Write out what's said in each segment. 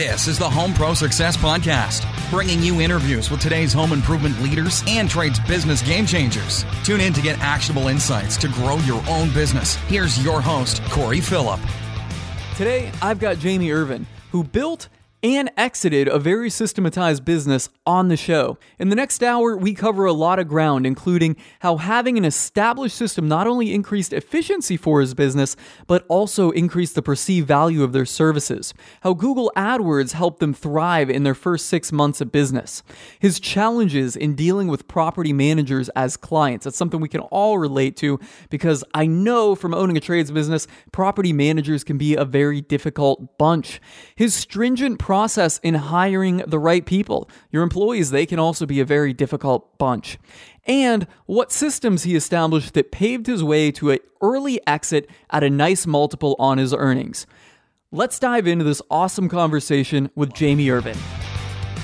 This is the Home Pro Success Podcast, bringing you interviews with today's home improvement leaders and trades business game changers. Tune in to get actionable insights to grow your own business. Here's your host, Corey Philip. Today, I've got Jamie Irvine, who built and exited a very systematized business on the show. In the next hour, we cover a lot of ground, including how having an established system not only increased efficiency for his business, but also increased the perceived value of their services, how Google AdWords helped them thrive in their first six months of business, his challenges in dealing with property managers as clients. That's something we can all relate to because I know from owning a trades business, property managers can be a very difficult bunch. His stringent process in hiring the right people. Your employees, they can also be a very difficult bunch. And what systems he established that paved his way to an early exit at a nice multiple on his earnings. Let's dive into this awesome conversation with Jamie Irvine.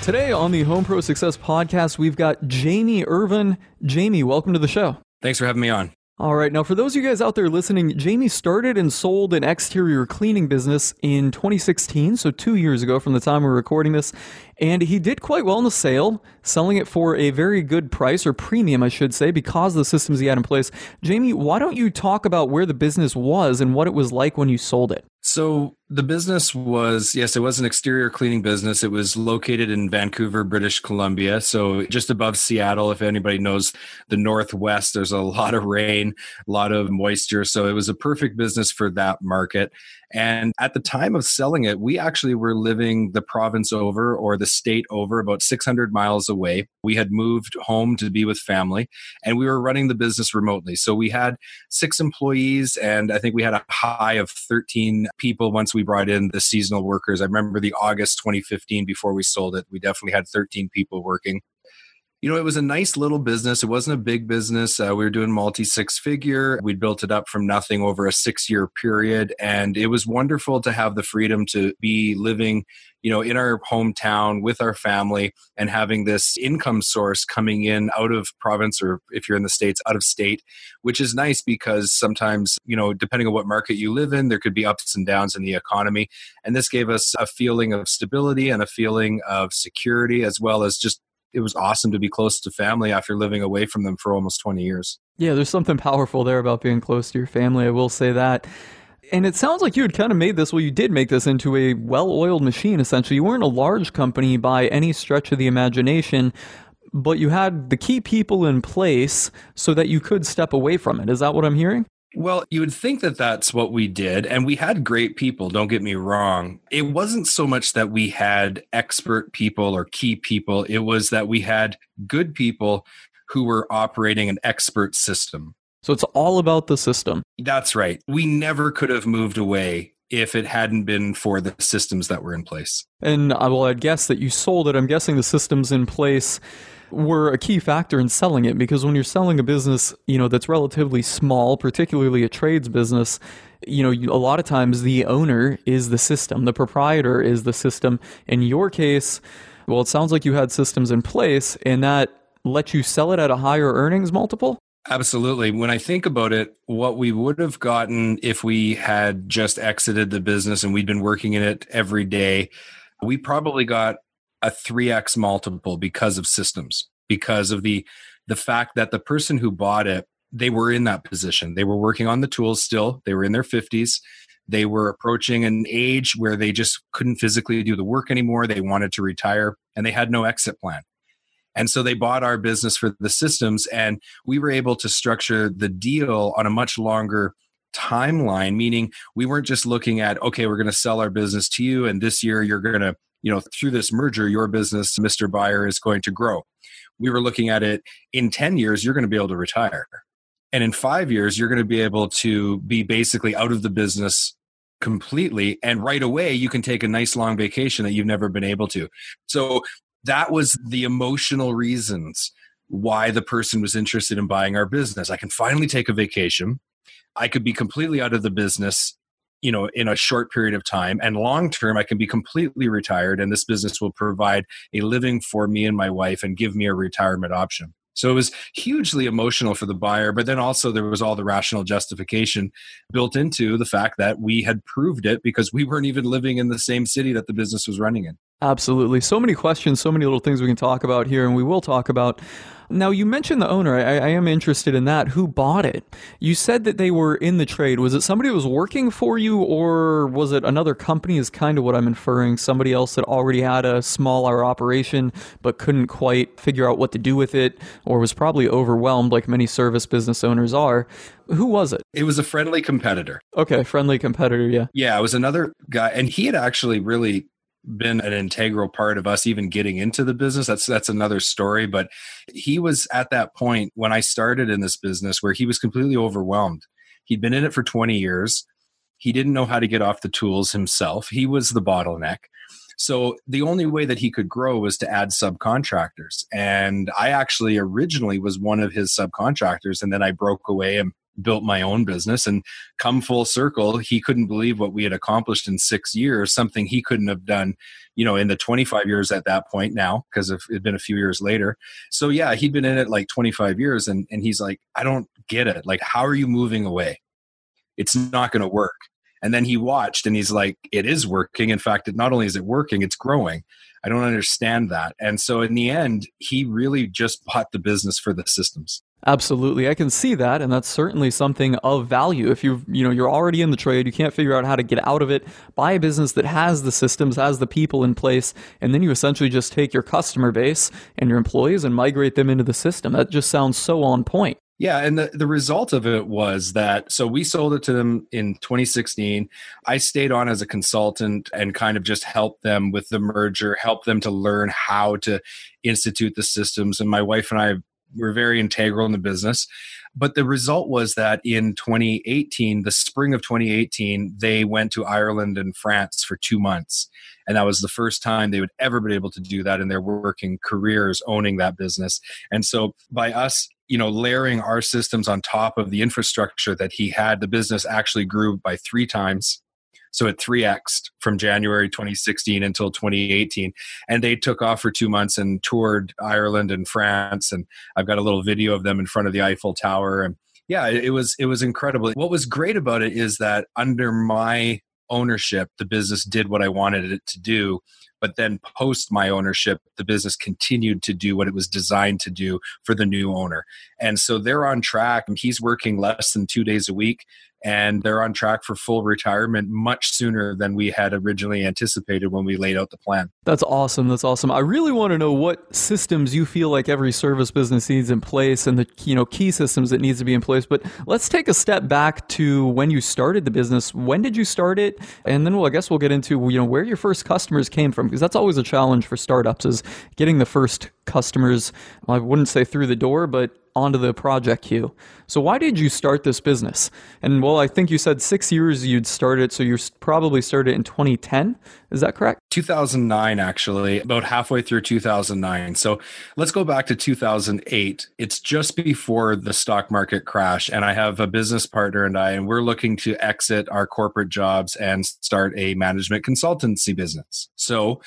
Today on the Home Pro Success Podcast, we've got Jamie Irvine. Jamie, welcome to the show. Thanks for having me on. All right. Now, for those of you guys out there listening, Jamie started and sold an exterior cleaning business in 2016, so two years ago from the time we're recording this. And he did quite well in the sale, selling it for a very good price or premium, I should say, because of the systems he had in place. Jamie, why don't you talk about where the business was and what it was like when you sold it? So the business was, yes, it was an exterior cleaning business. It was located in Vancouver, British Columbia. So just above Seattle. If anybody knows the Northwest, there's a lot of rain, a lot of moisture. So it was a perfect business for that market. And at the time of selling it, we actually were living the province over or the state over about 600 miles away. We had moved home to be with family and we were running the business remotely. So we had six employees and I think we had a high of 13 people once we brought in the seasonal workers. I remember the August 2015 before we sold it, we definitely had 13 people working you know, it was a nice little business. It wasn't a big business. Uh, we were doing multi six figure. We built it up from nothing over a six year period. And it was wonderful to have the freedom to be living, you know, in our hometown with our family and having this income source coming in out of province or if you're in the States, out of state, which is nice because sometimes, you know, depending on what market you live in, there could be ups and downs in the economy. And this gave us a feeling of stability and a feeling of security as well as just it was awesome to be close to family after living away from them for almost 20 years. Yeah, there's something powerful there about being close to your family. I will say that. And it sounds like you had kind of made this, well, you did make this into a well oiled machine, essentially. You weren't a large company by any stretch of the imagination, but you had the key people in place so that you could step away from it. Is that what I'm hearing? Well, you would think that that's what we did. And we had great people, don't get me wrong. It wasn't so much that we had expert people or key people, it was that we had good people who were operating an expert system. So it's all about the system. That's right. We never could have moved away if it hadn't been for the systems that were in place. And uh, well, I'd guess that you sold it. I'm guessing the systems in place were a key factor in selling it because when you're selling a business, you know, that's relatively small, particularly a trades business, you know, you, a lot of times the owner is the system, the proprietor is the system. In your case, well, it sounds like you had systems in place and that let you sell it at a higher earnings multiple. Absolutely. When I think about it, what we would have gotten if we had just exited the business and we'd been working in it every day, we probably got a 3x multiple because of systems because of the the fact that the person who bought it they were in that position. They were working on the tools still. They were in their 50s they were approaching an age where they just couldn't physically do the work anymore. They wanted to retire and they had no exit plan. And so they bought our business for the systems and we were able to structure the deal on a much longer timeline meaning we weren't just looking at okay we're going to sell our business to you and this year you're going to you know through this merger your business mr buyer is going to grow. We were looking at it in 10 years you're going to be able to retire. And in 5 years you're going to be able to be basically out of the business completely and right away you can take a nice long vacation that you've never been able to. So that was the emotional reasons why the person was interested in buying our business. I can finally take a vacation. I could be completely out of the business you know in a short period of time and long term i can be completely retired and this business will provide a living for me and my wife and give me a retirement option So it was hugely emotional for the buyer, but then also there was all the rational justification built into the fact that we had proved it because we weren't even living in the same city that the business was running in. Absolutely. So many questions, so many little things we can talk about here, and we will talk about. Now, you mentioned the owner. I, I, am interested in that. Who bought it? You said that they were in the trade. Was it somebody who was working for you, or was it another company? Is kind of what I'm inferring. Somebody else that already had a smaller operation but couldn't quite figure out what to do with it, or was probably overwhelmed, like many service business owners are. Who was it? It was a friendly competitor. Okay, friendly competitor, yeah. Yeah, it was another guy, and he had actually really been an integral part of us even getting into the business. That's that's another story but he was at that point when i started in this business where he was completely overwhelmed. He'd been in it for 20 years. He didn't know how to get off the tools himself. He was the bottleneck. So the only way that he could grow was to add subcontractors. And i actually originally was one of his subcontractors and then i broke away and built my own business and come full circle he couldn't believe what we had accomplished in six years something he couldn't have done you know in the 25 years at that point now because it had been a few years later. So yeah he'd been in it like 25 years and, and he's like i don't get it. Like how are you moving away? It's not going to work. And then he watched and he's like it is working. In fact it not only is it working it's growing. I don't understand that. And so in the end he really just bought the business for the systems Absolutely. I can see that and that's certainly something of value. If you you know you're already in the trade, you can't figure out how to get out of it, buy a business that has the systems, has the people in place, and then you essentially just take your customer base and your employees and migrate them into the system. That just sounds so on point. Yeah, and the, the result of it was that so we sold it to them in 2016. I stayed on as a consultant and kind of just helped them with the merger, helped them to learn how to institute the systems. And my wife and I were very integral in the business. But the result was that in 2018, the spring of 2018, they went to Ireland and France for two months. And that was the first time they would ever be able to do that in their working careers owning that business. And so by us you know layering our systems on top of the infrastructure that he had the business actually grew by three times so it 3x from January 2016 until 2018. And they took off for two months and toured Ireland and France. And I've got a little video of them in front of the Eiffel Tower. And yeah, it was it was incredible. What was great about it is that under my ownership, the business did what I wanted it to do. But then post my ownership, the business continued to do what it was designed to do for the new owner. And so they're on track. And he's working less than two days a week and they're on track for full retirement much sooner than we had originally anticipated when we laid out the plan. That's awesome. That's awesome. I really want to know what systems you feel like every service business needs in place and the you know key systems that needs to be in place. But let's take a step back to when you started the business. When did you start it? And then we'll, I guess we'll get into you know where your first customers came from because that's always a challenge for startups is getting the first customers. I wouldn't say through the door, but onto the project queue. So why did you start this business? And well, I think you said six years you'd started, so you probably started in 2010. Is that correct? 2009, actually, about halfway through 2009. So let's go back to 2008. It's just before the stock market crash, and I have a business partner and I, and we're looking to exit our corporate jobs and start a management consultancy business. So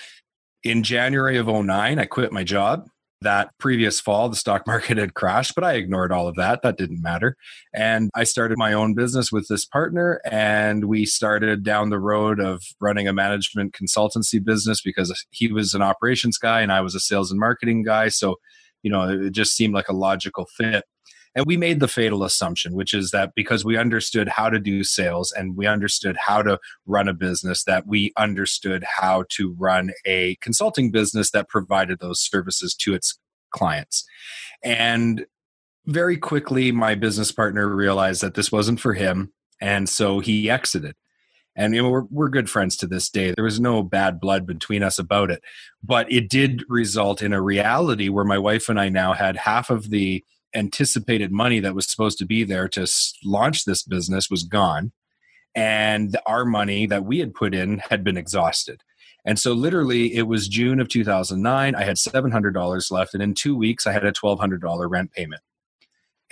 in January of 09, I quit my job that previous fall the stock market had crashed but i ignored all of that. That didn't matter. And i started my own business with this partner and we started down the road of running a management consultancy business because he was an operations guy and i was a sales and marketing guy. So you know it just seemed like a logical fit and we made the fatal assumption, which is that because we understood how to do sales and we understood how to run a business, that we understood how to run a consulting business that provided those services to its clients. And very quickly, my business partner realized that this wasn't for him. And so he exited and you know, we're, we're good friends to this day there was no bad blood between us about it but it did result in a reality where my wife and i now had half of the anticipated money that was supposed to be there to launch this business was gone and our money that we had put in had been exhausted. And so literally it was june of 2009 i had $700 left and in two weeks i had a $1200 rent payment.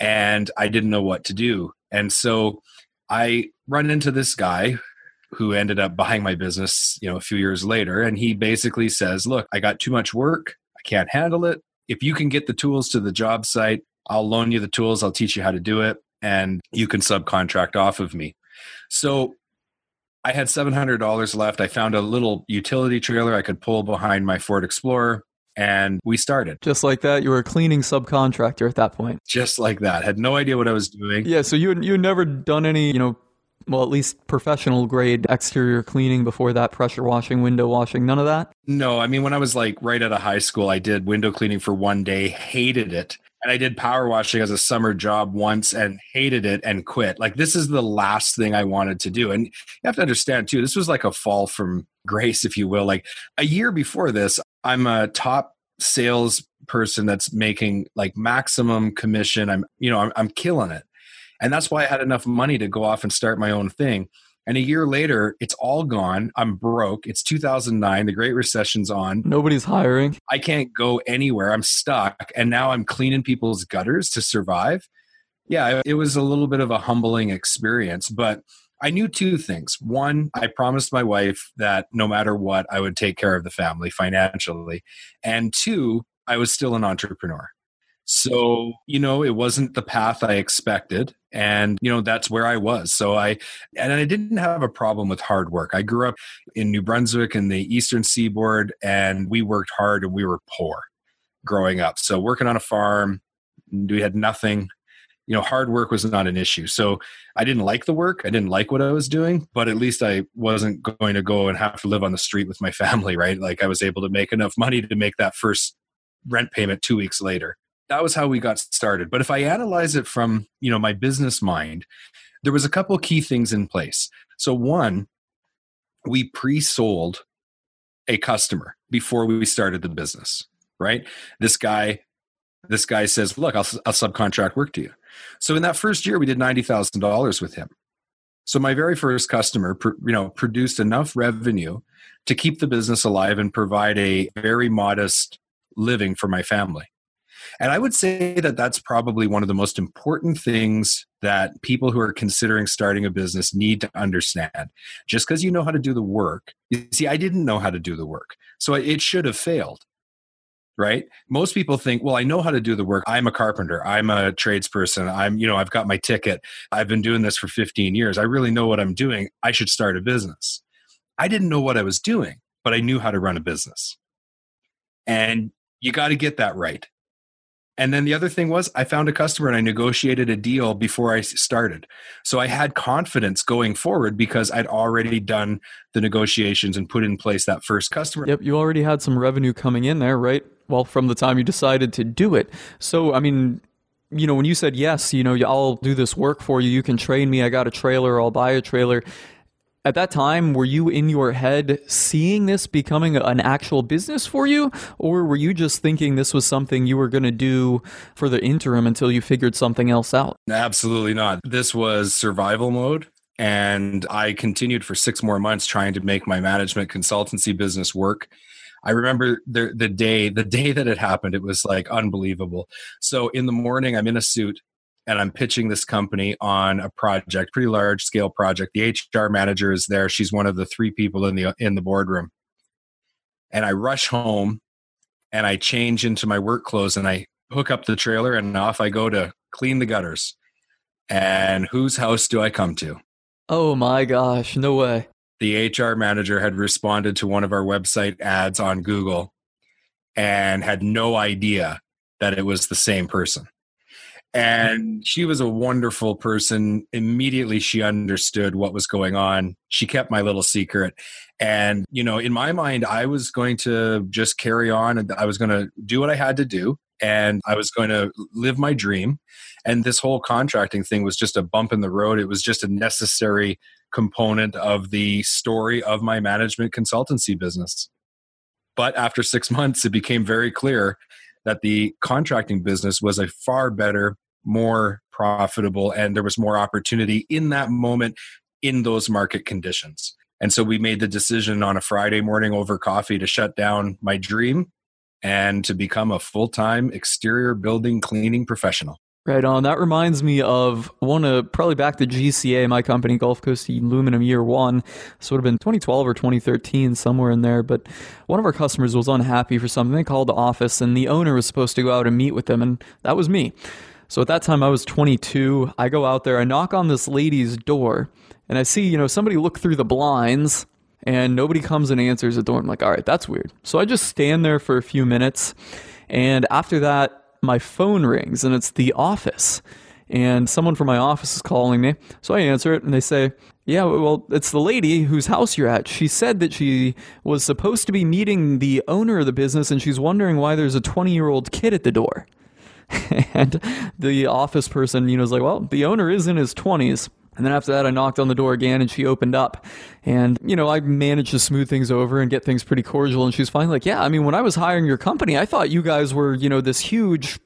And i didn't know what to do. And so i run into this guy who ended up buying my business you know a few years later and he basically says look i got too much work. I can't handle it. If you can get the tools to the job site, I'll loan you the tools, I'll teach you how to do it, and you can subcontract off of me. So I had $700 left. I found a little utility trailer I could pull behind my Ford Explorer and we started. Just like that, you were a cleaning subcontractor at that point. Just like that. Had no idea what I was doing. Yeah, so you you never done any, you know, well, at least professional grade exterior cleaning before that, pressure washing, window washing, none of that? No, I mean, when I was like right out of high school, I did window cleaning for one day, hated it. And I did power washing as a summer job once and hated it and quit. Like, this is the last thing I wanted to do. And you have to understand, too, this was like a fall from grace, if you will. Like, a year before this, I'm a top sales person that's making like maximum commission. I'm, you know, I'm, I'm killing it. And that's why I had enough money to go off and start my own thing. And a year later, it's all gone. I'm broke. It's 2009. The Great Recession's on. Nobody's hiring. I can't go anywhere. I'm stuck. And now I'm cleaning people's gutters to survive. Yeah, it was a little bit of a humbling experience, but I knew two things. One, I promised my wife that no matter what, I would take care of the family financially. And two, I was still an entrepreneur. So, you know, it wasn't the path I expected. And, you know, that's where I was. So I, and I didn't have a problem with hard work. I grew up in New Brunswick in the Eastern Seaboard, and we worked hard and we were poor growing up. So working on a farm, we had nothing you know hard work was not an issue so i didn't like the work i didn't like what i was doing but at least i wasn't going to go and have to live on the street with my family right like i was able to make enough money to make that first rent payment two weeks later that was how we got started but if i analyze it from you know my business mind there was a couple key things in place so one we pre-sold a customer before we started the business right this guy this guy says look i'll, I'll subcontract work to you so in that first year, we did ninety thousand dollars with him. So my very first customer, you know, produced enough revenue to keep the business alive and provide a very modest living for my family. And I would say that that's probably one of the most important things that people who are considering starting a business need to understand. Just because you know how to do the work, you see, I didn't know how to do the work. So it should have failed right? Most people think well i know how to do the work. I'm a carpenter. I'm a tradesperson. I'm you know i've got my ticket. I've been doing this for 15 years. I really know what i'm doing. I should start a business. I didn't know what i was doing but i knew how to run a business. And you got to get that right and then the other thing was I found a customer and I negotiated a deal before I started. So I had confidence going forward because I'd already done the negotiations and put in place that first customer. Yep, you already had some revenue coming in there, right? well, from the time you decided to do it. So, I mean, you know, when you said yes, you know, I'll do this work for you, you can train me, I got a trailer, I'll buy a trailer. At that time, were you in your head seeing this becoming an actual business for you? Or were you just thinking this was something you were going to do for the interim until you figured something else out? Absolutely not. This was survival mode. And I continued for six more months trying to make my management consultancy business work. I remember the the day the day that it happened. It was like unbelievable. So in the morning, I'm in a suit and I'm pitching this company on a project, pretty large scale project. The HR manager is there. She's one of the three people in the in the boardroom. And I rush home and I change into my work clothes and I hook up the trailer and off I go to clean the gutters. And whose house do I come to? Oh my gosh, no way the HR manager had responded to one of our website ads on Google and had no idea that it was the same person. And she was a wonderful person. Immediately, she understood what was going on. She kept my little secret. And, you know, in my mind, I was going to just carry on and I was going to do what I had to do and I was going to live my dream. And this whole contracting thing was just a bump in the road. It was just a necessary component of the story of my management consultancy business. But after six months, it became very clear that the contracting business was a far better, more profitable, and there was more opportunity in that moment in those market conditions. And so we made the decision on a Friday morning over coffee to shut down my dream and to become a full time exterior building cleaning professional. Right on. That reminds me of one of probably back to GCA, my company, Gulf Coast Aluminum Year One. This would have been 2012 or 2013, somewhere in there. But one of our customers was unhappy for something. They called the office, and the owner was supposed to go out and meet with them, and that was me. So at that time, I was 22. I go out there, I knock on this lady's door, and I see, you know, somebody look through the blinds, and nobody comes and answers the door. I'm like, all right, that's weird. So I just stand there for a few minutes, and after that, my phone rings and it's the office. And someone from my office is calling me. So I answer it and they say, Yeah, well, it's the lady whose house you're at. She said that she was supposed to be meeting the owner of the business and she's wondering why there's a 20 year old kid at the door. and the office person, you know, was like, Well, the owner is in his 20s. And then after that, I knocked on the door again and she opened up. And, you know, I managed to smooth things over and get things pretty cordial. And she's finally like, Yeah, I mean, when I was hiring your company, I thought you guys were, you know, this huge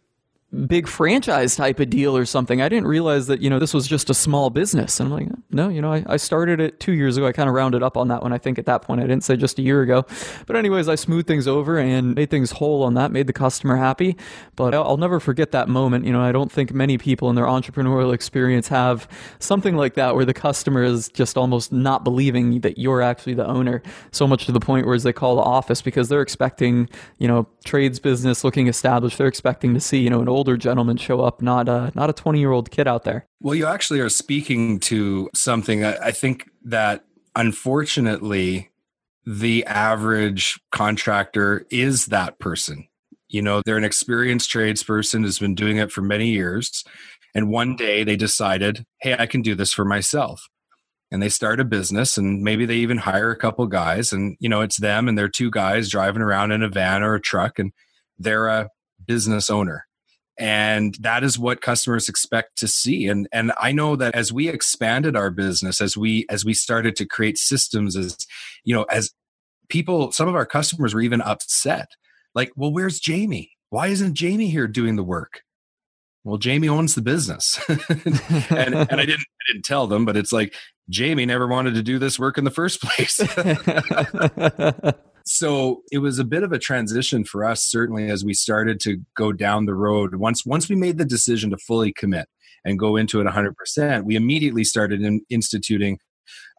big franchise type of deal or something. I didn't realize that, you know, this was just a small business. And I'm like, no, you know, I, I started it two years ago. I kind of rounded up on that one. I think at that point, I didn't say just a year ago. But anyways, I smoothed things over and made things whole on that, made the customer happy. But I'll, I'll never forget that moment. You know, I don't think many people in their entrepreneurial experience have something like that where the customer is just almost not believing that you're actually the owner so much to the point where they call the office because they're expecting, you know, trades business looking established. They're expecting to see, you know, an old older gentleman show up, not a not a twenty year old kid out there. Well, you actually are speaking to something. I think that unfortunately, the average contractor is that person. You know, they're an experienced tradesperson who's been doing it for many years. And one day they decided, hey, I can do this for myself. And they start a business and maybe they even hire a couple guys. And, you know, it's them and they're two guys driving around in a van or a truck and they're a business owner and that is what customers expect to see. And and i know that as we expanded our business as we as we started to create systems as you know as people some of our customers were even upset. Like well where's jamie? Why isn't jamie here doing the work? Well jamie owns the business. And, and i didn't i didn't tell them but it's like jamie never wanted to do this work in the first place so it was a bit of a transition for us certainly as we started to go down the road once once we made the decision to fully commit and go into it 100% we immediately started in instituting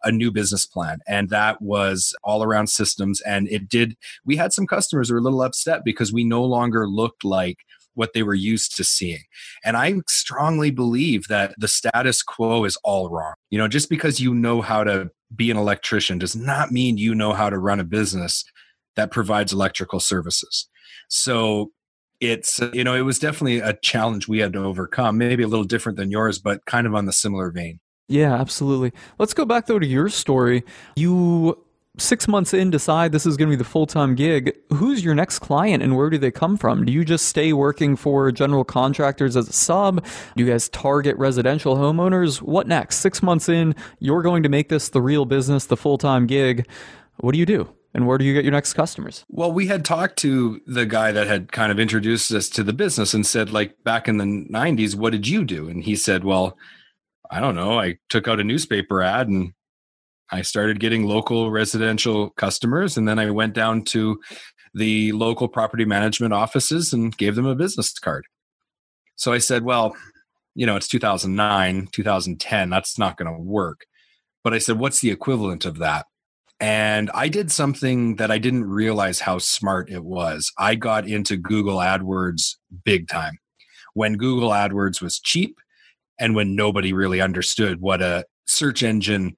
a new business plan and that was all around systems and it did we had some customers who were a little upset because we no longer looked like what they were used to seeing. And I strongly believe that the status quo is all wrong. You know, just because you know how to be an electrician does not mean you know how to run a business that provides electrical services. So it's, uh, you know, it was definitely a challenge we had to overcome, maybe a little different than yours, but kind of on the similar vein. Yeah, absolutely. Let's go back though to your story. You six months in decide this is going to be the full-time gig who's your next client and where do they come from do you just stay working for general contractors as a sub do you guys target residential homeowners what next six months in you're going to make this the real business the full-time gig what do you do and where do you get your next customers? Well, we had talked to the guy that had kind of introduced us to the business and said, like, back in the 90s, what did you do? And he said, well, I don't know. I took out a newspaper ad and I started getting local residential customers. And then I went down to the local property management offices and gave them a business card. So I said, well, you know, it's 2009, 2010. That's not going to work. But I said, what's the equivalent of that? And I did something that I didn't realize how smart it was. I got into Google AdWords big time when Google AdWords was cheap and when nobody really understood what a search engine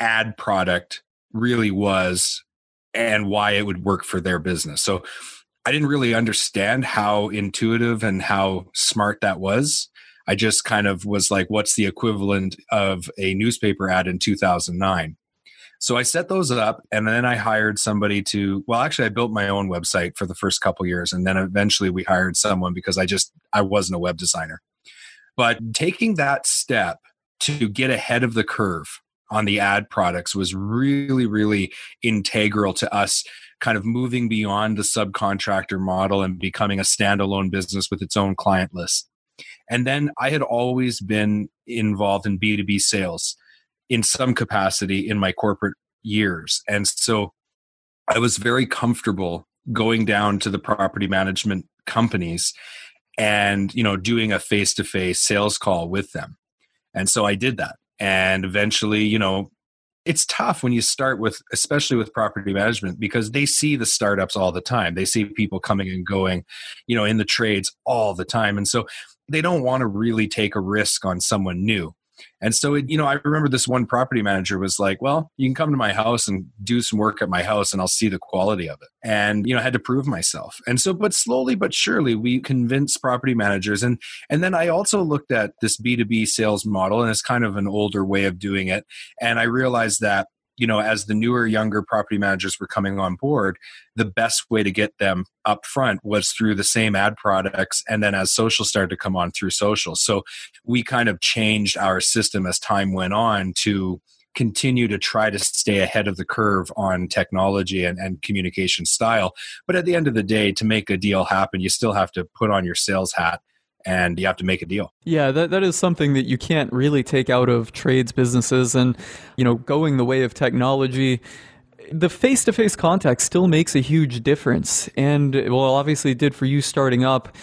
ad product really was and why it would work for their business. So I didn't really understand how intuitive and how smart that was. I just kind of was like, what's the equivalent of a newspaper ad in 2009? So I set those up and then I hired somebody to well actually I built my own website for the first couple years and then eventually we hired someone because I just I wasn't a web designer. But taking that step to get ahead of the curve on the ad products was really really integral to us kind of moving beyond the subcontractor model and becoming a standalone business with its own client list. And then I had always been involved in B2B sales in some capacity in my corporate years. And so I was very comfortable going down to the property management companies and you know doing a face to face sales call with them. And so I did that. And eventually, you know, it's tough when you start with especially with property management because they see the startups all the time. They see people coming and going you know in the trades all the time. And so they don't want to really take a risk on someone new and so, it, you know, I remember this one property manager was like, well, you can come to my house and do some work at my house and I'll see the quality of it. And, you know, I had to prove myself. And so, but slowly but surely we convinced property managers. And, and then I also looked at this B2B sales model and it's kind of an older way of doing it. And I realized that you know as the newer younger property managers were coming on board the best way to get them up front was through the same ad products and then as social started to come on through social. So we kind of changed our system as time went on to continue to try to stay ahead of the curve on technology and, and communication style. But at the end of the day to make a deal happen you still have to put on your sales hat and you have to make a deal. Yeah, that, that is something that you can't really take out of trades businesses and, you know, going the way of technology. The face to face contact still makes a huge difference. And, well, obviously it did for you starting up.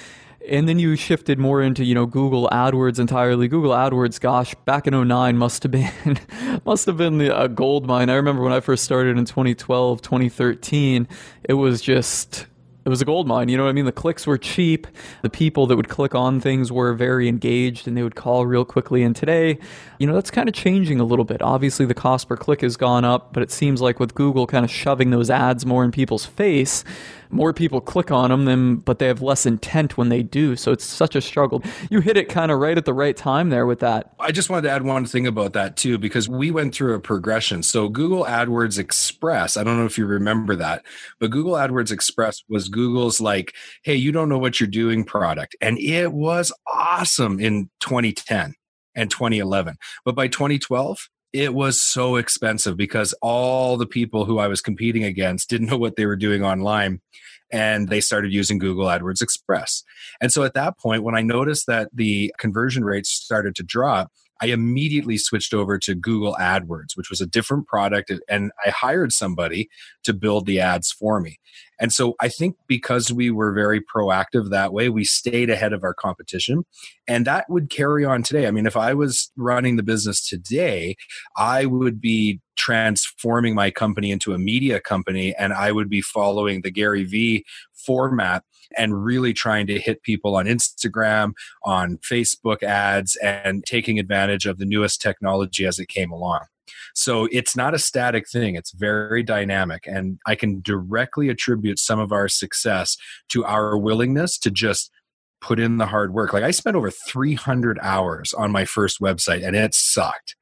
And then you shifted more into, you know, Google AdWords entirely. Google AdWords, gosh, back in 09 must have been must have been a gold mine. I remember when I first started in 2012, 2013, it was just it was a gold mine. You know what I mean? The clicks were cheap. The people that would click on things were very engaged and they would call real quickly. And today, you know, that's kind of changing a little bit. Obviously, the cost per click has gone up, but it seems like with Google kind of shoving those ads more in people's face, more people click on them than, but they have less intent when they do. So it's such a struggle. You hit it kind of right at the right time there with that. I just wanted to add one thing about that too, because we went through a progression. So Google AdWords Express, I don't know if you remember that, but Google AdWords Express was Google's like, hey, you don't know what you're doing product. And it was awesome in 2010 and 2011. But by 2012, it was so expensive because all the people who I was competing against didn't know what they were doing online and they started using Google AdWords Express. And so at that point, when I noticed that the conversion rates started to drop, I immediately switched over to Google AdWords, which was a different product. And I hired somebody to build the ads for me. And so I think because we were very proactive that way, we stayed ahead of our competition. And that would carry on today. I mean, if I was running the business today, I would be transforming my company into a media company and I would be following the Gary Vee format and really trying to hit people on Instagram, on Facebook ads, and taking advantage of the newest technology as it came along. So it's not a static thing, it's very dynamic. And I can directly attribute some of our success to our willingness to just put in the hard work. Like I spent over 300 hours on my first website and it sucked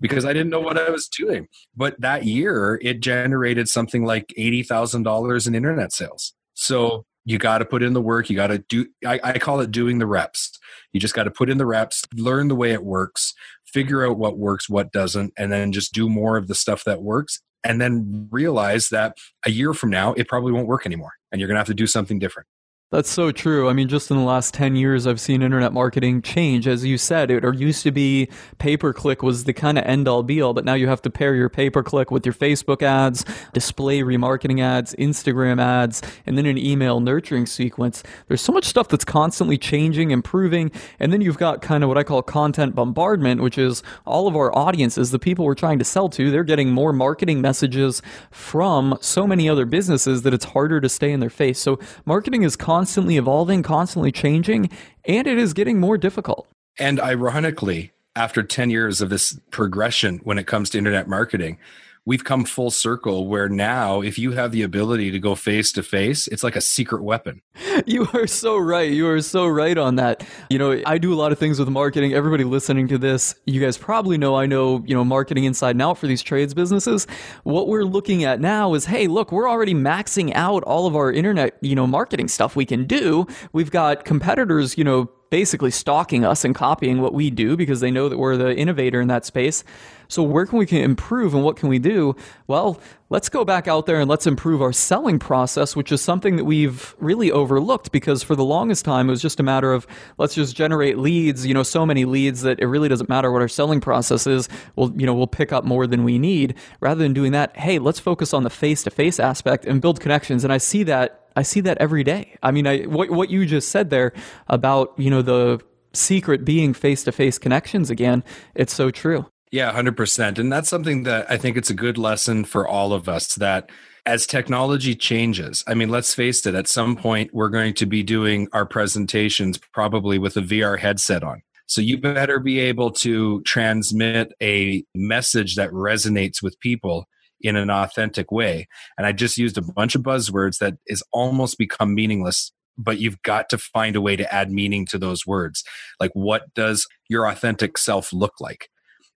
because I didn't know what I was doing. But that year, it generated something like $80,000 in internet sales. So you got to put in the work. You got to do, I, I, call it doing the reps. You just got to put in the reps, learn the way it works, figure out what works, what doesn't, and then just do more of the stuff that works. And then realize that a year from now, it probably won't work anymore. And you're going to have to do something different. That's so true. I mean, just in the last 10 years, I've seen internet marketing change. As you said, it used to be pay per click was the kind of end all be all, but now you have to pair your pay per click with your Facebook ads, display remarketing ads, Instagram ads, and then an email nurturing sequence. There's so much stuff that's constantly changing, improving. And then you've got kind of what I call content bombardment, which is all of our audiences, the people we're trying to sell to, they're getting more marketing messages from so many other businesses that it's harder to stay in their face. So marketing is constantly constantly evolving, constantly changing, and it is getting more difficult. And ironically, after 10 years of this progression when it comes to internet marketing, we've come full circle where now if you have the ability to go face to face it's like a secret weapon. You are so right. You are so right on that. You know i do a lot of things with marketing. Everybody listening to this you guys probably know i know you know marketing inside and out for these trades businesses. What we're looking at now is hey look we're already maxing out all of our internet you know marketing stuff we can do. We've got competitors you know basically stalking us and copying what we do because they know that we're the innovator in that space. So where can we improve and what can we do? Well, let's go back out there and let's improve our selling process, which is something that we've really overlooked because for the longest time it was just a matter of let's just generate leads, you know, so many leads that it really doesn't matter what our selling process is. We'll, you know, we'll pick up more than we need. Rather than doing that, hey, let's focus on the face-to-face aspect and build connections. And I see that I see that every day. I mean, I, what what you just said there about you know the secret being face to face connections again. It's so true. Yeah, hundred percent, and that's something that I think it's a good lesson for all of us that as technology changes, I mean, let's face it, at some point we're going to be doing our presentations probably with a VR headset on. So you better be able to transmit a message that resonates with people in an authentic way. And I just used a bunch of buzzwords that is almost become meaningless, but you've got to find a way to add meaning to those words. Like, what does your authentic self look like?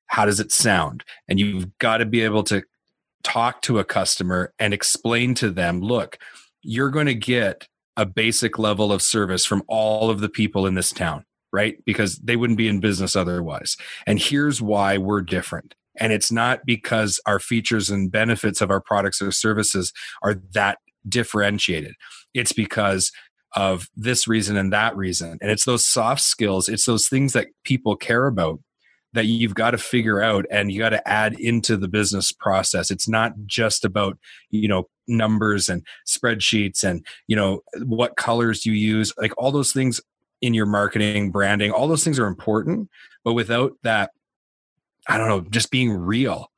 How does it sound? And you've got to be able to talk to a customer and explain to them look, you're going to get a basic level of service from all of the people in this town right? Because they wouldn't be in business otherwise. And here's why we're different. And it's not because our features and benefits of our products or services are that differentiated. It's because of this reason and that reason. And it's those soft skills, it's those things that people care about that you've got to figure out and you got to add into the business process. It's not just about, you know, numbers and spreadsheets and, you know, what colors you use. Like all those things in your marketing, branding, all those things are important. But without that, I don't know, just being real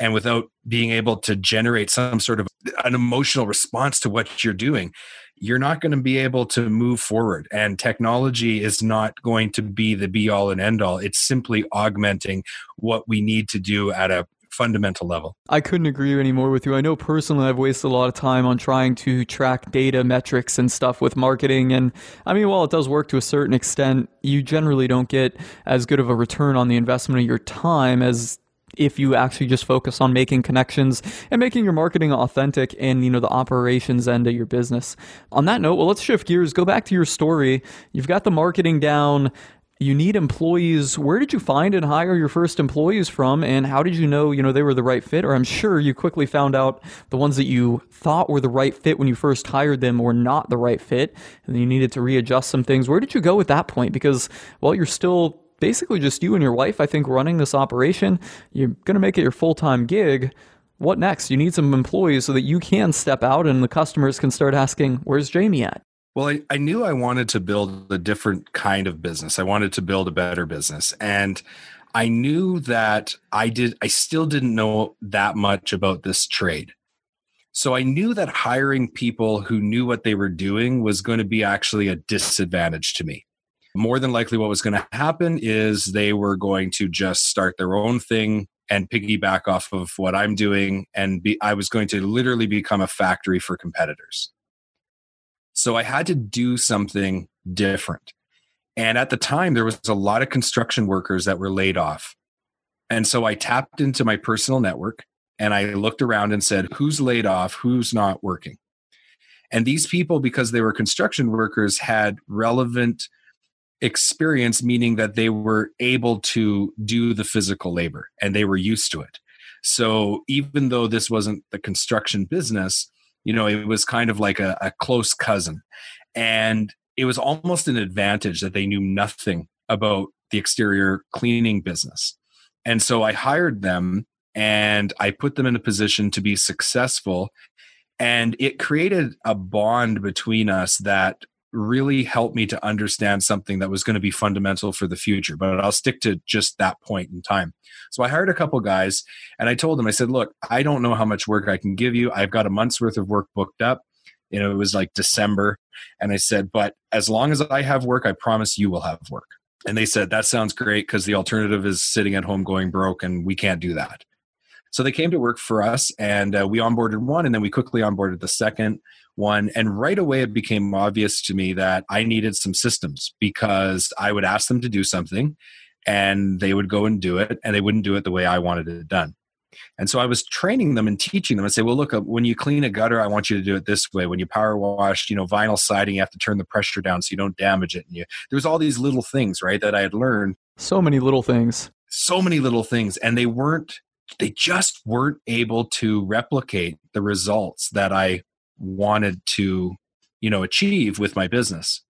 and without being able to generate some sort of an emotional response to what you're doing, you're not going to be able to move forward. And technology is not going to be the be all and end all. It's simply augmenting what we need to do at a fundamental level. I couldn't agree anymore with you. I know personally I've wasted a lot of time on trying to track data metrics and stuff with marketing. And I mean, while it does work to a certain extent, you generally don't get as good of a return on the investment of your time as if you actually just focus on making connections and making your marketing authentic and you know the operations end of your business. On that note, well let's shift gears, go back to your story. You've got the marketing down, you need employees. Where did you find and hire your first employees from, and how did you know you know they were the right fit? Or I'm sure you quickly found out the ones that you thought were the right fit when you first hired them were not the right fit, and you needed to readjust some things. Where did you go at that point? Because well, you're still basically just you and your wife. I think running this operation. You're going to make it your full time gig what next? You need some employees so that you can step out and the customers can start asking, where's Jamie at? Well, I, I knew I wanted to build a different kind of business. I wanted to build a better business. And I knew that I did I still didn't know that much about this trade. So I knew that hiring people who knew what they were doing was going to be actually a disadvantage to me. More than likely what was going to happen is they were going to just start their own thing and piggyback off of what I'm doing and be I was going to literally become a factory for competitors. So I had to do something different. And at the time, there was a lot of construction workers that were laid off. And so I tapped into my personal network and I looked around and said, who's laid off? Who's not working? And these people, because they were construction workers, had relevant experience, meaning that they were able to do the physical labor and they were used to it. So even though this wasn't the construction business, you know it was kind of like a, a close cousin. And it was almost an advantage that they knew nothing about the exterior cleaning business. And so i hired them and i put them in a position to be successful. And it created a bond between us that really helped me to understand something that was going to be fundamental for the future. But I'll stick to just that point in time. So I hired a couple guys and I told them, I said, look, I don't know how much work I can give you. I've got a month's worth of work booked up. You know, it was like December. And I said, but as long as I have work, I promise you will have work. And they said, that sounds great because the alternative is sitting at home going broke and we can't do that. So they came to work for us and uh, we onboarded one and then we quickly onboarded the second one. And right away, it became obvious to me that I needed some systems because I would ask them to do something and they would go and do it and they wouldn't do it the way I wanted it done. And so I was training them and teaching them and say, well, look, uh, when you clean a gutter, I want you to do it this way. When you power wash, you know, vinyl siding, you have to turn the pressure down so you don't damage it. And you, there was all these little things, right, that I had learned. So many little things. So many little things. And they weren't, they just weren't able to replicate the results that I wanted to you know achieve with my business.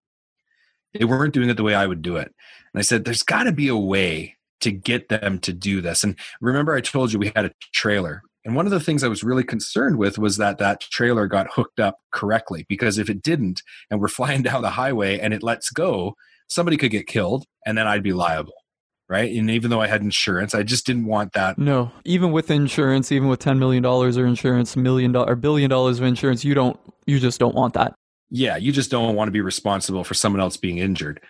They weren't doing it the way i would do it. And i said there's got to be a way to get them to do this. And remember i told you we had a trailer. And one of the things I was really concerned with was that that trailer got hooked up correctly because if it didn't and we're flying down the highway and it lets go, somebody could get killed and then I'd be liable. Right. And even though I had insurance, I just didn't want that. No, even with insurance, even with $10 million or insurance, million dollar or billion dollars of insurance, you don't, you just don't want that. Yeah. You just don't want to be responsible for someone else being injured.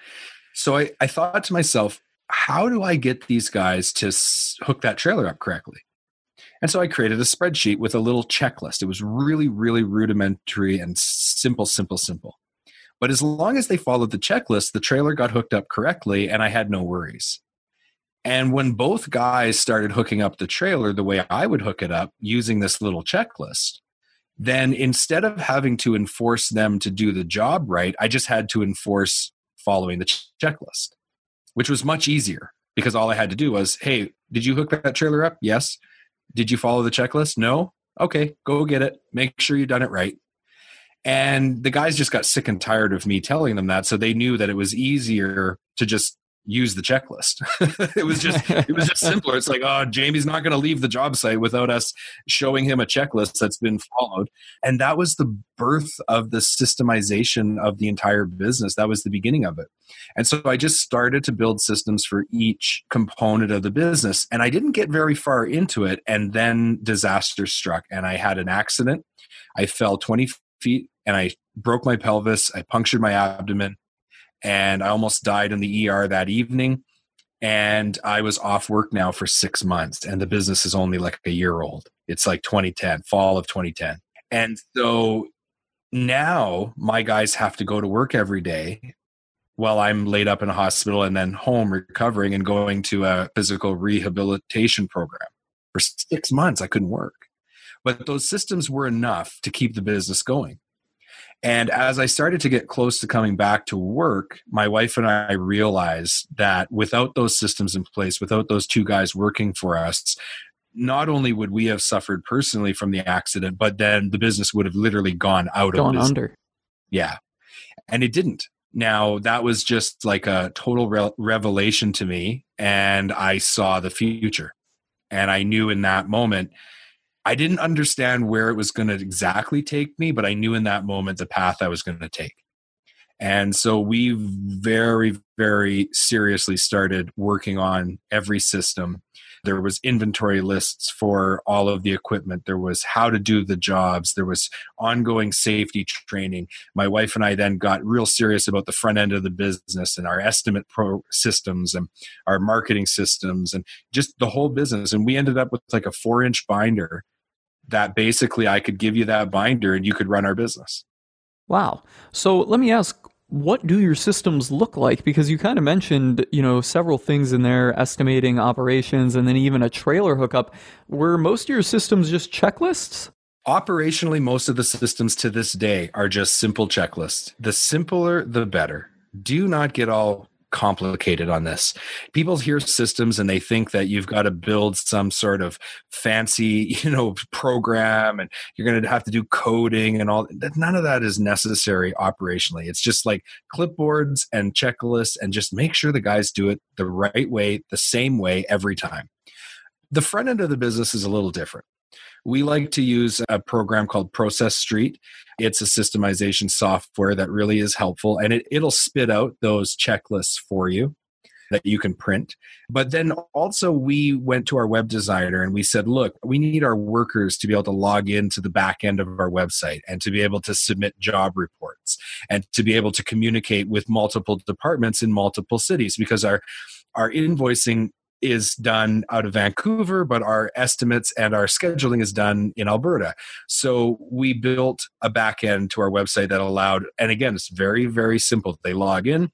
So I, I thought to myself, how do I get these guys to hook that trailer up correctly? And so I created a spreadsheet with a little checklist. It was really, really rudimentary and simple, simple, simple. But as long as they followed the checklist, the trailer got hooked up correctly and I had no worries. And when both guys started hooking up the trailer the way I would hook it up using this little checklist, then instead of having to enforce them to do the job right, I just had to enforce following the ch- checklist, which was much easier because all I had to do was, hey, did you hook that trailer up? Yes. Did you follow the checklist? No. Okay, go get it. Make sure you've done it right. And the guys just got sick and tired of me telling them that. So they knew that it was easier to just use the checklist. it was just it was just simpler. It's like, oh, Jamie's not going to leave the job site without us showing him a checklist that's been followed. And that was the birth of the systemization of the entire business. That was the beginning of it. And so I just started to build systems for each component of the business. And I didn't get very far into it. And then disaster struck and I had an accident. I fell 20 feet and I broke my pelvis. I punctured my abdomen and I almost died in the ER that evening. And I was off work now for six months, and the business is only like a year old. It's like 2010, fall of 2010. And so now my guys have to go to work every day while I'm laid up in a hospital and then home recovering and going to a physical rehabilitation program. For six months, I couldn't work. But those systems were enough to keep the business going. And as I started to get close to coming back to work, my wife and I realized that without those systems in place, without those two guys working for us, not only would we have suffered personally from the accident, but then the business would have literally gone out Gone of business. under. Yeah. And it didn't. Now, that was just like a total re- revelation to me. And I saw the future. And I knew in that moment, I didn't understand where it was going to exactly take me, but I knew in that moment the path I was going to take. And so we very, very seriously started working on every system. There was inventory lists for all of the equipment. There was how to do the jobs. There was ongoing safety training. My wife and I then got real serious about the front end of the business and our estimate pro systems and our marketing systems and just the whole business. And we ended up with like a four inch binder that basically I could give you that binder and you could run our business. Wow. So let me ask, what do your systems look like? Because you kind of mentioned, you know, several things in there, estimating operations and then even a trailer hookup. Were most of your systems just checklists? Operationally, most of the systems to this day are just simple checklists. The simpler, the better. Do not get all complicated on this. People hear systems and they think that you've got to build some sort of fancy, you know, program and you're going to have to do coding and all that. None of that is necessary operationally. It's just like clipboards and checklists and just make sure the guys do it the right way, the same way every time. The front end of the business is a little different. We like to use a program called Process Street. It's a systemization software that really is helpful and it, it'll spit out those checklists for you that you can print. But then also, we went to our web designer and we said, look, we need our workers to be able to log into the back end of our website and to be able to submit job reports and to be able to communicate with multiple departments in multiple cities because our our invoicing is done out of Vancouver, but our estimates and our scheduling is done in Alberta. So we built a back end to our website that allowed, and again, it's very, very simple. They log in,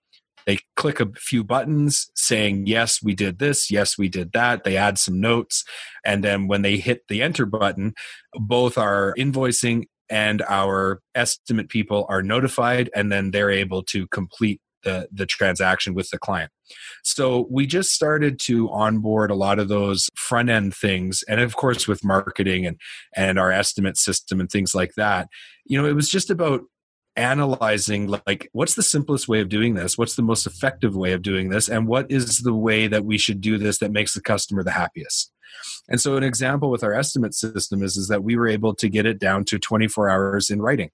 they click a few buttons saying, Yes, we did this, yes, we did that. They add some notes. And then when they hit the enter button, both our invoicing and our estimate people are notified, and then they're able to complete the, the transaction with the client. So we just started to onboard a lot of those front end things. And of course, with marketing and, and our estimate system and things like that, you know, it was just about analyzing like what's the simplest way of doing this what's the most effective way of doing this and what is the way that we should do this that makes the customer the happiest and so an example with our estimate system is, is that we were able to get it down to 24 hours in writing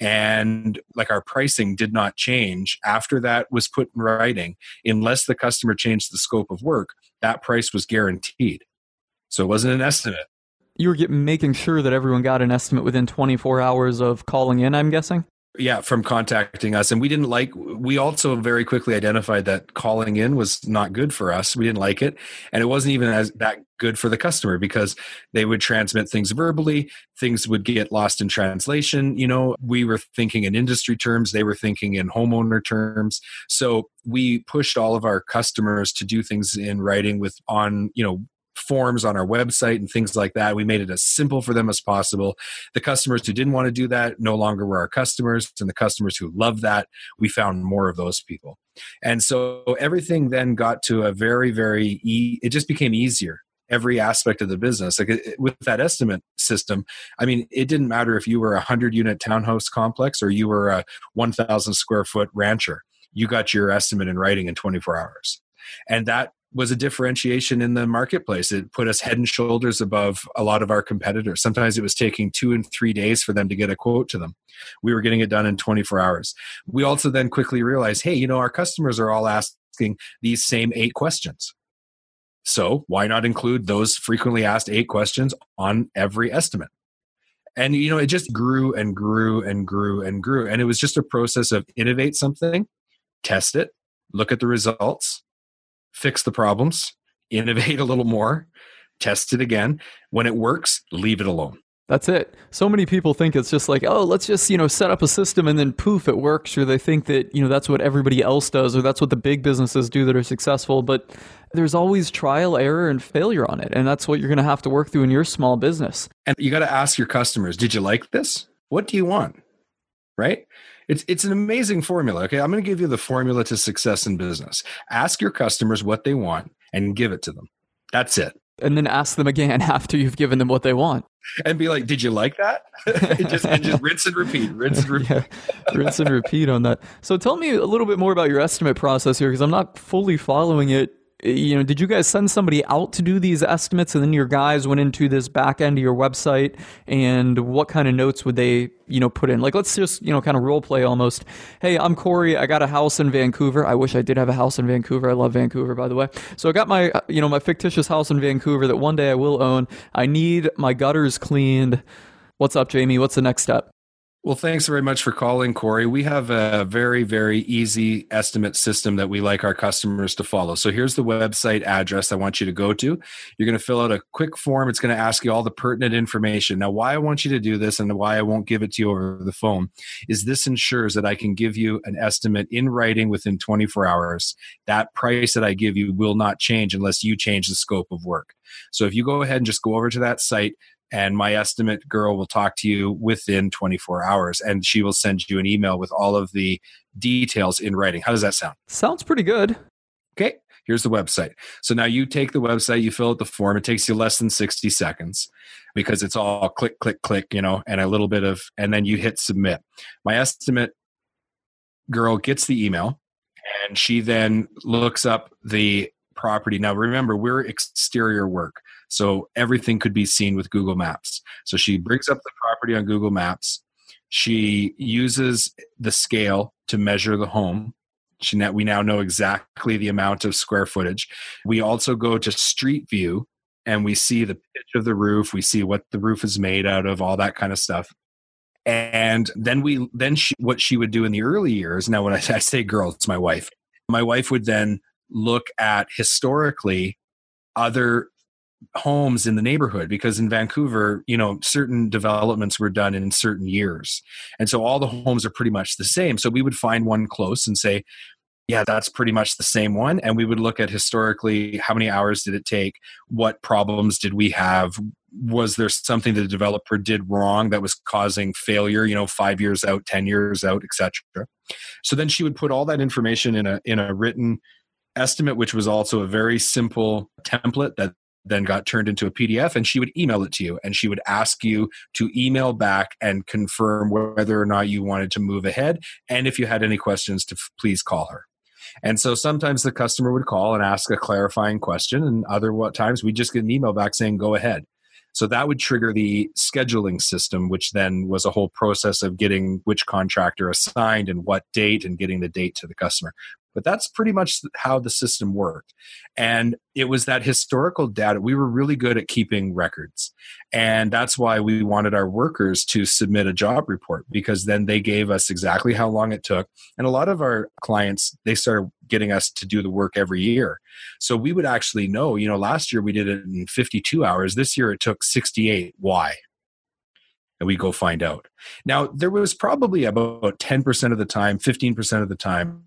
and like our pricing did not change after that was put in writing. Unless the customer changed the scope of work that price was guaranteed. So it wasn't an estimate. You were getting, making sure that everyone got an estimate within 24 hours of calling in, I'm guessing? Yeah, from contacting us. And we didn't like, we also very quickly identified that calling in was not good for us. We didn't like it. And it wasn't even as that good for the customer because they would transmit things verbally, things would get lost in translation. You know, we were thinking in industry terms, they were thinking in homeowner terms. So we pushed all of our customers to do things in writing with on, you know, forms on our website and things like that. We made it as simple for them as possible. The customers who didn't want to do that no longer were our customers, and the customers who loved that, we found more of those people. And so everything then got to a very, very, e- it just became easier every aspect of the business. Like with that estimate system, I mean, it didn't matter if you were a hundred unit townhouse complex or you were a 1,000 square foot rancher. You got your estimate in writing in 24 hours. And that was a differentiation in the marketplace. It put us head and shoulders above a lot of our competitors. Sometimes it was taking two and three days for them to get a quote to them. We were getting it done in 24 hours. We also then quickly realized hey, you know, our customers are all asking these same eight questions. So why not include those frequently asked eight questions on every estimate? And, you know, it just grew and grew and grew and grew. And it was just a process of innovate something, test it, look at the results, fix the problems, innovate a little more, test it again. When it works, leave it alone. That's it. So many people think it's just like, oh, let's just, you know, set up a system and then poof, it works. Or they think that, you know, that's what everybody else does or that's what the big businesses do that are successful. But there's always trial, error, and failure on it. And that's what you're going to have to work through in your small business. And you got to ask your customers, did you like this? What do you want? Right? It's it's an amazing formula. Okay, I'm going to give you the formula to success in business. Ask your customers what they want and give it to them. That's it. And then ask them again after you've given them what they want. And be like, "Did you like that?" just, and just rinse and repeat, rinse and repeat, yeah, rinse and repeat on that. So, tell me a little bit more about your estimate process here, because I'm not fully following it you know, did you guys send somebody out to do these estimates and then your guys went into this back end of your website and what kind of notes would they, you know, put in? Like, let's just, you know, kind of role play almost. Hey, I'm Corey. I got a house in Vancouver. I wish I did have a house in Vancouver. I love Vancouver, by the way. So I got my, uh, you know, my fictitious house in Vancouver that one day I will own. I need my gutters cleaned. What's up, Jamie? What's the next step? Well, thanks very much for calling, Corey. We have a very, very easy estimate system that we like our customers to follow. So here's the website address I want you to go to. You're going to fill out a quick form. It's going to ask you all the pertinent information. Now, why I want you to do this and why I won't give it to you over the phone is this ensures that I can give you an estimate in writing within 24 hours. That price that I give you will not change unless you change the scope of work. So if you go ahead and just go over to that site, and my estimate girl will talk to you within 24 hours and she will send you an email with all of the details in writing. How does that sound? Sounds pretty good. Okay here's the website. So now you take the website you fill out the form. It takes you less than 60 seconds because it's all click click click you know and a little bit of and then you hit submit. My estimate girl gets the email and she then looks up the property. Now remember we're exterior work so everything could be seen with Google Maps. So she brings up the property on Google Maps. She uses the scale to measure the home. She now, we now know exactly the amount of square footage. We also go to Street View and we see the pitch of the roof. We see what the roof is made out of, all that kind of stuff. And then we then she, what she would do in the early years. Now, when I, I say girl, it's my wife. My wife would then look at historically other homes in the neighborhood because in Vancouver, you know, certain developments were done in certain years. And so all the homes are pretty much the same. So we would find one close and say, yeah, that's pretty much the same one. And we would look at historically how many hours did it take? What problems did we have? Was there something the developer did wrong that was causing failure, you know, five years out, 10 years out, etc. So then she would put all that information in a in a written estimate, which was also a very simple template that then got turned into a PDF and she would email it to you and she would ask you to email back and confirm whether or not you wanted to move ahead and if you had any questions to f- please call her. And so sometimes the customer would call and ask a clarifying question and other times we just get an email back saying go ahead. So that would trigger the scheduling system, which then was a whole process of getting which contractor assigned and what date and getting the date to the customer. But that's pretty much how the system worked. And it was that historical data. We were really good at keeping records. And that's why we wanted our workers to submit a job report because then they gave us exactly how long it took. And a lot of our clients, they started getting us to do the work every year. So we would actually know, you know, last year we did it in 52 hours. This year it took 68. Why? and we go find out. Now, there was probably about 10% of the time, 15% of the time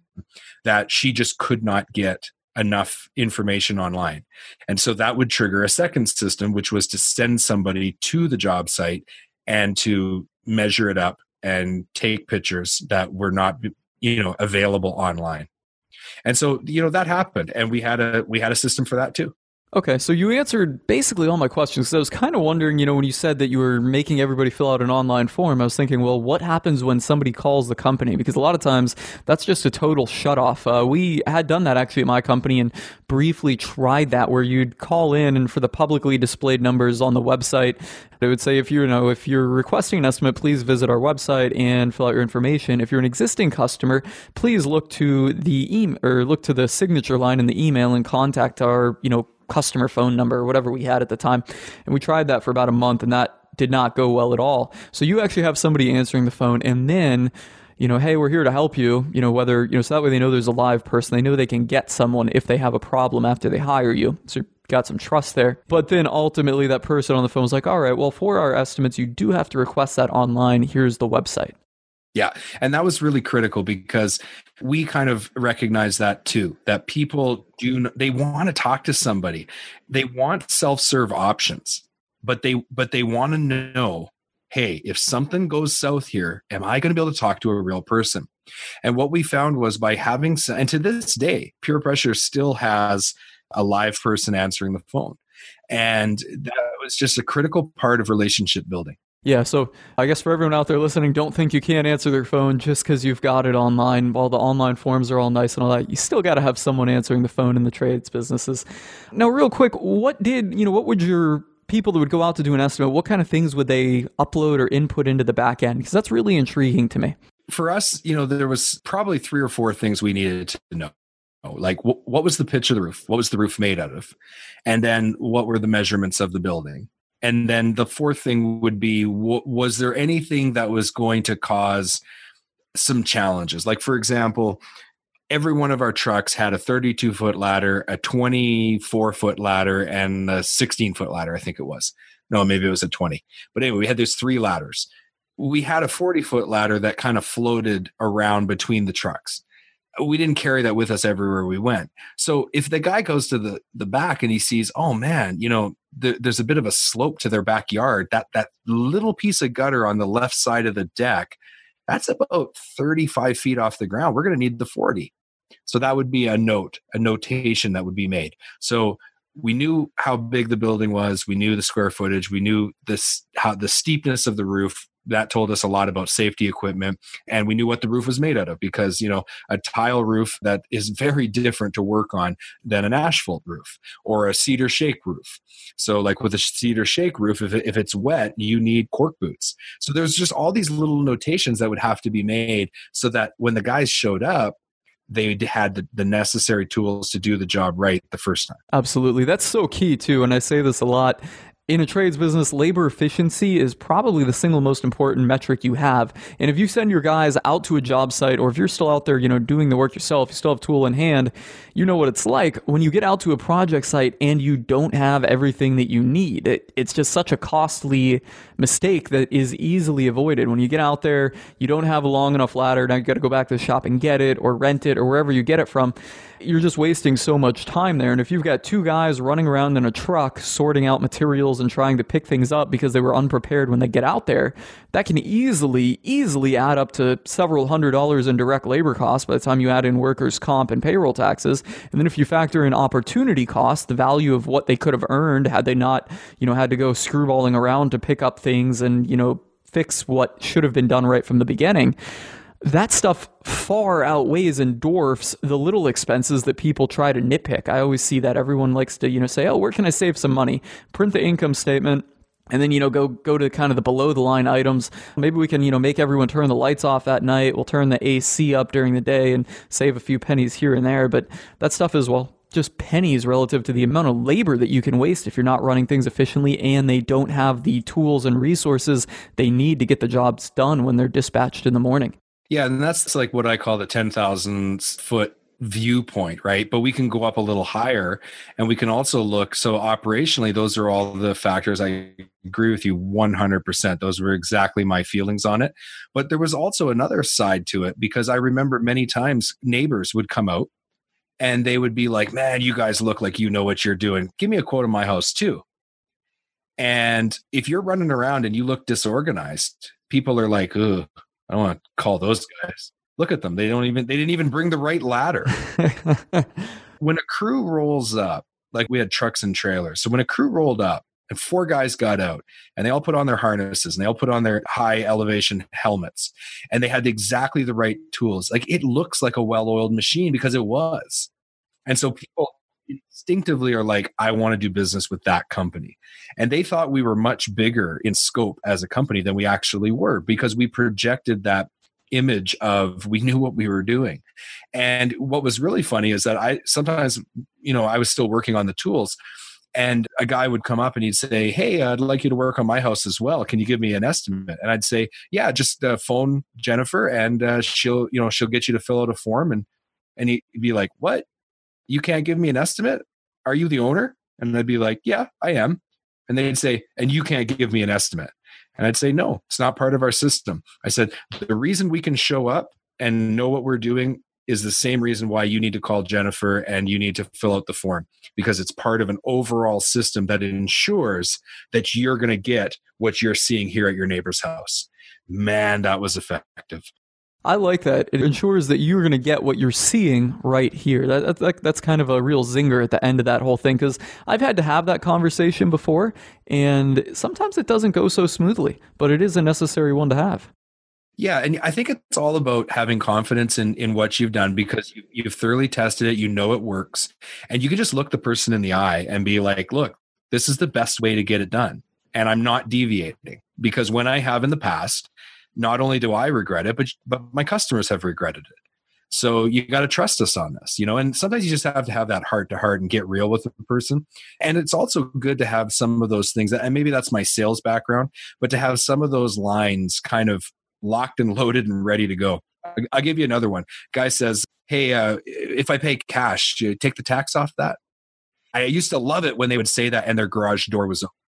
that she just could not get enough information online. And so that would trigger a second system, which was to send somebody to the job site and to measure it up and take pictures that were not you know available online and so you know that happened and we had a we had a system for that too Okay, so you answered basically all my questions. I was kind of wondering, you know, when you said that you were making everybody fill out an online form, I was thinking, well, what happens when somebody calls the company? Because a lot of times that's just a total shut off. Uh, we had done that actually at my company and briefly tried that where you'd call in and for the publicly displayed numbers on the website, it would say if you know if you're requesting an estimate, please visit our website and fill out your information. If you're an existing customer, please look to the email or look to the signature line in the email and contact our, you know, customer phone number or whatever we had at the time. And we tried that for about a month and that did not go well at all. So you actually have somebody answering the phone and then you know, hey, we're here to help you, you know, whether, you know, so that way they know there's a live person. They know they can get someone if they have a problem after they hire you. So you got some trust there. But then ultimately that person on the phone was like, all right, well, for our estimates, you do have to request that online. Here's the website. Yeah. And that was really critical because we kind of recognize that too, that people do, they want to talk to somebody. They want self-serve options, but they, but they want to know, Hey, if something goes south here, am I going to be able to talk to a real person? And what we found was by having, and to this day, Pure Pressure still has a live person answering the phone. And that was just a critical part of relationship building. Yeah, so I guess for everyone out there listening, don't think you can't answer their phone just because you've got it online. While the online forms are all nice and all that, you still got to have someone answering the phone in the trades businesses. Now, real quick, what did you know? What would your people that would go out to do an estimate? What kind of things would they upload or input into the back end? Because that's really intriguing to me. For us, you know, there was probably three or four things we needed to know like wh- what was the pitch of the roof what was the roof made out of and then what were the measurements of the building and then the fourth thing would be was there anything that was going to cause some challenges? Like for example every one of our trucks had a 32 foot ladder a 24 foot ladder and a 16 foot ladder i think it was. No maybe it was a 20 but anyway we had those three ladders. We had a 40 foot ladder that kind of floated around between the trucks we didn't carry that with us everywhere we went. So if the guy goes to the the back and he sees, oh man, you know, the, there's a bit of a slope to their backyard. That that little piece of gutter on the left side of the deck, that's about 35 feet off the ground. We're going to need the 40. So that would be a note, a notation that would be made. So we knew how big the building was. We knew the square footage. We knew this how the steepness of the roof that told us a lot about safety equipment and we knew what the roof was made out of because you know a tile roof that is very different to work on than an asphalt roof or a cedar shake roof so like with a cedar shake roof if, if it's wet you need cork boots so there's just all these little notations that would have to be made so that when the guys showed up they had the, necessary tools to do the job right the first time. Absolutely. That's so key, too. And I say this a lot in a trades business, labor efficiency is probably the single most important metric you have. And if you send your guys out to a job site, or if you're still out there, you know, doing the work yourself, you still have tool in hand, you know what it's like when you get out to a project site and you don't have everything that you need. It, it's just such a costly mistake that is easily avoided. When you get out there, you don't have a long enough ladder. Now you got to go back to the shop and get it, or rent it, or wherever you get it from you're just wasting so much time there. And if you've got two guys running around in a truck sorting out materials and trying to pick things up because they were unprepared when they get out there, that can easily, easily add up to several hundred dollars in direct labor costs by the time you add in workers' comp and payroll taxes. And then if you factor in opportunity costs, the value of what they could have earned had they not, you know, had to go screwballing around to pick up things and, you know, fix what should have been done right from the beginning that stuff far outweighs and dwarfs the little expenses that people try to nitpick. I always see that everyone likes to, you know, say, "Oh, where can I save some money?" Print the income statement and then you know go go to kind of the below the line items maybe we can you know make everyone turn the lights off at night we'll turn the ac up during the day and save a few pennies here and there but that stuff is well just pennies relative to the amount of labor that you can waste if you're not running things efficiently and they don't have the tools and resources they need to get the jobs done when they're dispatched in the morning yeah, and that's like what I call the 10,000 foot viewpoint, right? But we can go up a little higher and we can also look. So, operationally, those are all the factors. I agree with you 100%. Those were exactly my feelings on it. But there was also another side to it because I remember many times neighbors would come out and they would be like, man, you guys look like you know what you're doing. Give me a quote of my house, too. And if you're running around and you look disorganized, people are like, ugh, I don't want to call those guys. Look at them. They don't even they didn't even bring the right ladder. when a crew rolls up, like we had trucks and trailers. So when a crew rolled up and four guys got out and they all put on their harnesses and they all put on their high elevation helmets and they had exactly the right tools. Like it looks like a well-oiled machine because it was. And so people instinctively are like, I want to do business with that company. And they thought we were much bigger in scope as a company than we actually were because we projected that image of we knew what we were doing. And what was really funny is that I sometimes, you know, I was still working on the tools and a guy would come up and he'd say hey i'd like you to work on my house as well can you give me an estimate and i'd say yeah just uh, phone jennifer and uh, she'll you know she'll get you to fill out a form and and he'd be like what you can't give me an estimate? Are you the owner? And I'd be like, yeah, I am. And they'd say, and you can't give me an estimate. And I'd say, no, it's not part of our system. I said, the reason we can show up and know what we're doing is the same reason why you need to call Jennifer and you need to fill out the form because it's part of an overall system that ensures that you're going to get what you're seeing here at your neighbor's house. Man, that was effective. I like that. It ensures that you're going to get what you're seeing right here. That, that, that's kind of a real zinger at the end of that whole thing because I've had to have that conversation before, and sometimes it doesn't go so smoothly, but it is a necessary one to have. Yeah, and I think it's all about having confidence in in what you've done because you, you've thoroughly tested it, you know it works, and you can just look the person in the eye and be like, "Look, this is the best way to get it done." And I'm not deviating because when I have in the past, not only do I regret it, but but my customers have regretted it. So you got to trust us on this, you know. And sometimes you just have to have that heart to heart and get real with the person. And it's also good to have some of those things, and maybe that's my sales background, but to have some of those lines kind of locked and loaded and ready to go. I'll give you another one. Guy says, "Hey, uh, if I pay cash, take the tax off that." I used to love it when they would say that and their garage door was open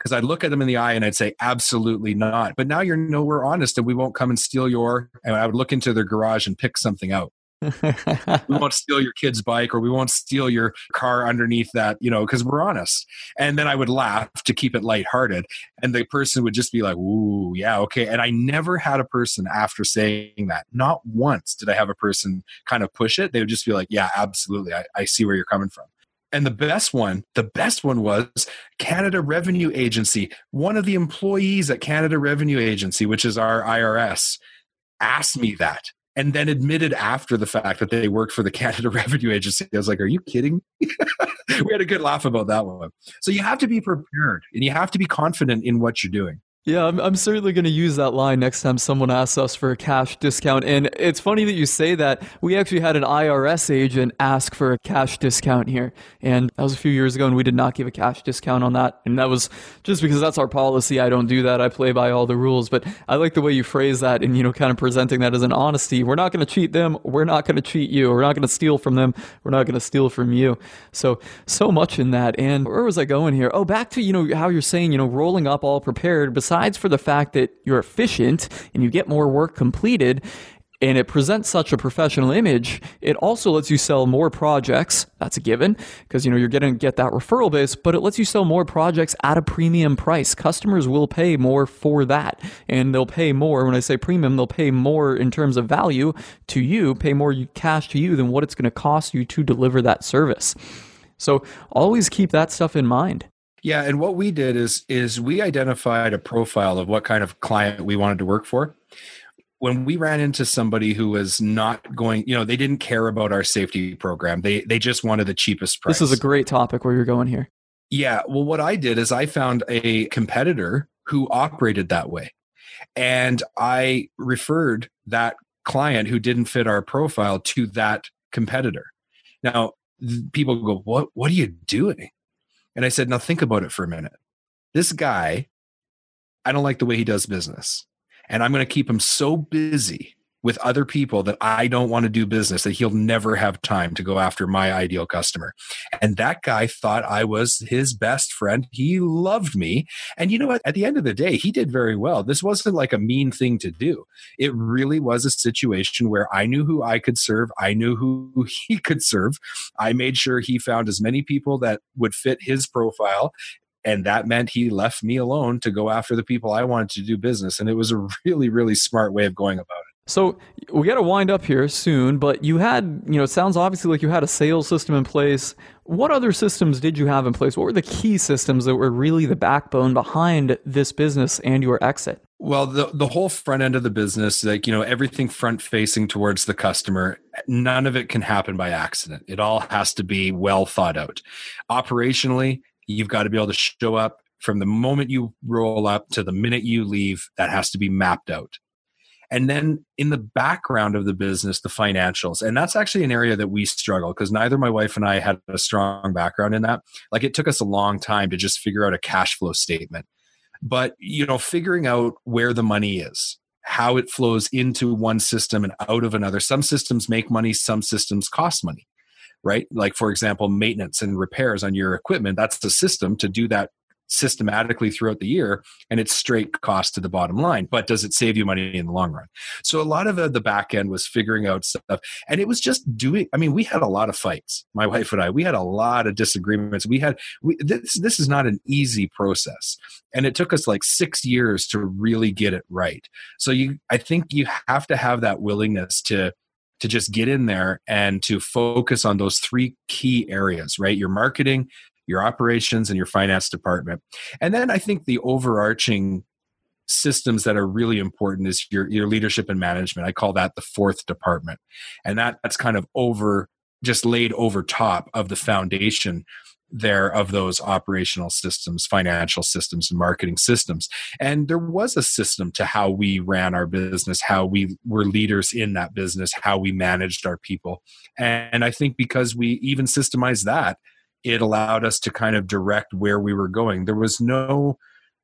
because I'd look at them in the eye and I'd say, absolutely not. But now you're nowhere honest and we won't come and steal your, and I would look into their garage and pick something out. we won't steal your kid's bike or we won't steal your car underneath that, you know, because we're honest. And then I would laugh to keep it lighthearted. And the person would just be like, ooh, yeah, okay. And I never had a person after saying that, not once did I have a person kind of push it. They would just be like, yeah, absolutely. I, I see where you're coming from. And the best one, the best one was Canada Revenue Agency. One of the employees at Canada Revenue Agency, which is our IRS, asked me that and then admitted after the fact that they worked for the Canada Revenue Agency. I was like, are you kidding? we had a good laugh about that one. So you have to be prepared and you have to be confident in what you're doing. Yeah, I'm, I'm certainly going to use that line next time someone asks us for a cash discount. And it's funny that you say that. We actually had an IRS agent ask for a cash discount here. And that was a few years ago, and we did not give a cash discount on that. And that was just because that's our policy. I don't do that. I play by all the rules. But I like the way you phrase that and, you know, kind of presenting that as an honesty. We're not going to cheat them. We're not going to cheat you. We're not going to steal from them. We're not going to steal from you. So, so much in that. And where was I going here? Oh, back to, you know, how you're saying, you know, rolling up all prepared besides for the fact that you're efficient and you get more work completed, and it presents such a professional image, it also lets you sell more projects. That's a given because you know you're going to get that referral base, but it lets you sell more projects at a premium price. Customers will pay more for that, and they'll pay more. When I say premium, they'll pay more in terms of value to you, pay more cash to you than what it's going to cost you to deliver that service. So always keep that stuff in mind. Yeah, and what we did is is we identified a profile of what kind of client we wanted to work for when we ran into somebody who was not going, you know, they didn't care about our safety program. They they just wanted the cheapest price. This is a great topic where you're going here. Yeah. Well, what I did is I found a competitor who operated that way. And I referred that client who didn't fit our profile to that competitor. Now, people go, "What what are you doing?" And I said, "Now think about it for a minute. This guy I don't like the way he does business and I'm going to keep him so busy with other people that I don't want to do business that he'll never have time to go after my ideal customer. And that guy thought I was his best friend. He loved me. And you know what? At the end of the day, he did very well. This wasn't like a mean thing to do. It really was a situation where I knew who I could serve. I knew who he could serve. I made sure he found as many people that would fit his profile and that meant he left me alone to go after the people I wanted to do business. And it was a really, really smart way of going about it. So we got to wind up here soon, but you had, you know, it sounds obviously like you had a sales system in place. What other systems did you have in place? What were the key systems that were really the backbone behind this business and your exit? Well, the the whole front end of the business, like you know, everything front facing towards the customer, none of it can happen by accident. It all has to be well thought out. Operationally, You've got to be able to show up from the moment you roll up to the minute you leave. That has to be mapped out. And then in the background of the business, the financials. And that's actually an area that we struggle because neither my wife and I had a strong background in that. Like it took us a long time to just figure out a cash flow statement. But, you know, figuring out where the money is, how it flows into one system and out of another. Some systems make money, some systems cost money right? Like, for example, maintenance and repairs on your equipment, that's the system to do that systematically throughout the year and it's straight cost to the bottom line but does it save you money in the long run? So a lot of the, the back end was figuring out stuff and it was just doing i mean we had a lot of fights my wife and i. We had a lot of disagreements. We had we, this this is not an easy process and it took us like six years to really get it right. So you i think you have to have that willingness to to just get in there and to focus on those three key areas, right? Your marketing, your operations, and your finance department. And then I think the overarching systems that are really important is your, your leadership and management. I call that the fourth department. And that, that's kind of over, just laid over top of the foundation there of those operational systems, financial systems, and marketing systems. And there was a system to how we ran our business, how we were leaders in that business, how we managed our people. And I think because we even systemized that, it allowed us to kind of direct where we were going. There was no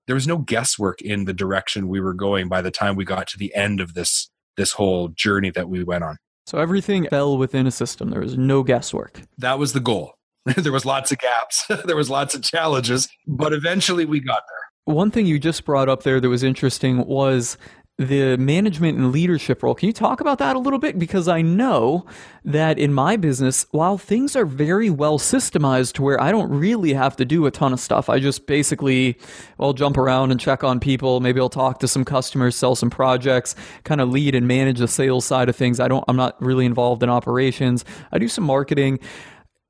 there was no guesswork in the direction we were going by the time we got to the end of this this whole journey that we went on. So everything fell within a system. There was no guesswork. That was the goal. there was lots of gaps. there was lots of challenges, but eventually we got there. One thing you just brought up there that was interesting was the management and leadership role. Can you talk about that a little bit? Because I know that in my business, while things are very well systemized to where I don't really have to do a ton of stuff, I just basically, I'll jump around and check on people. Maybe I'll talk to some customers, sell some projects, kind of lead and manage the sales side of things. I don't, I'm not really involved in operations. I do some marketing.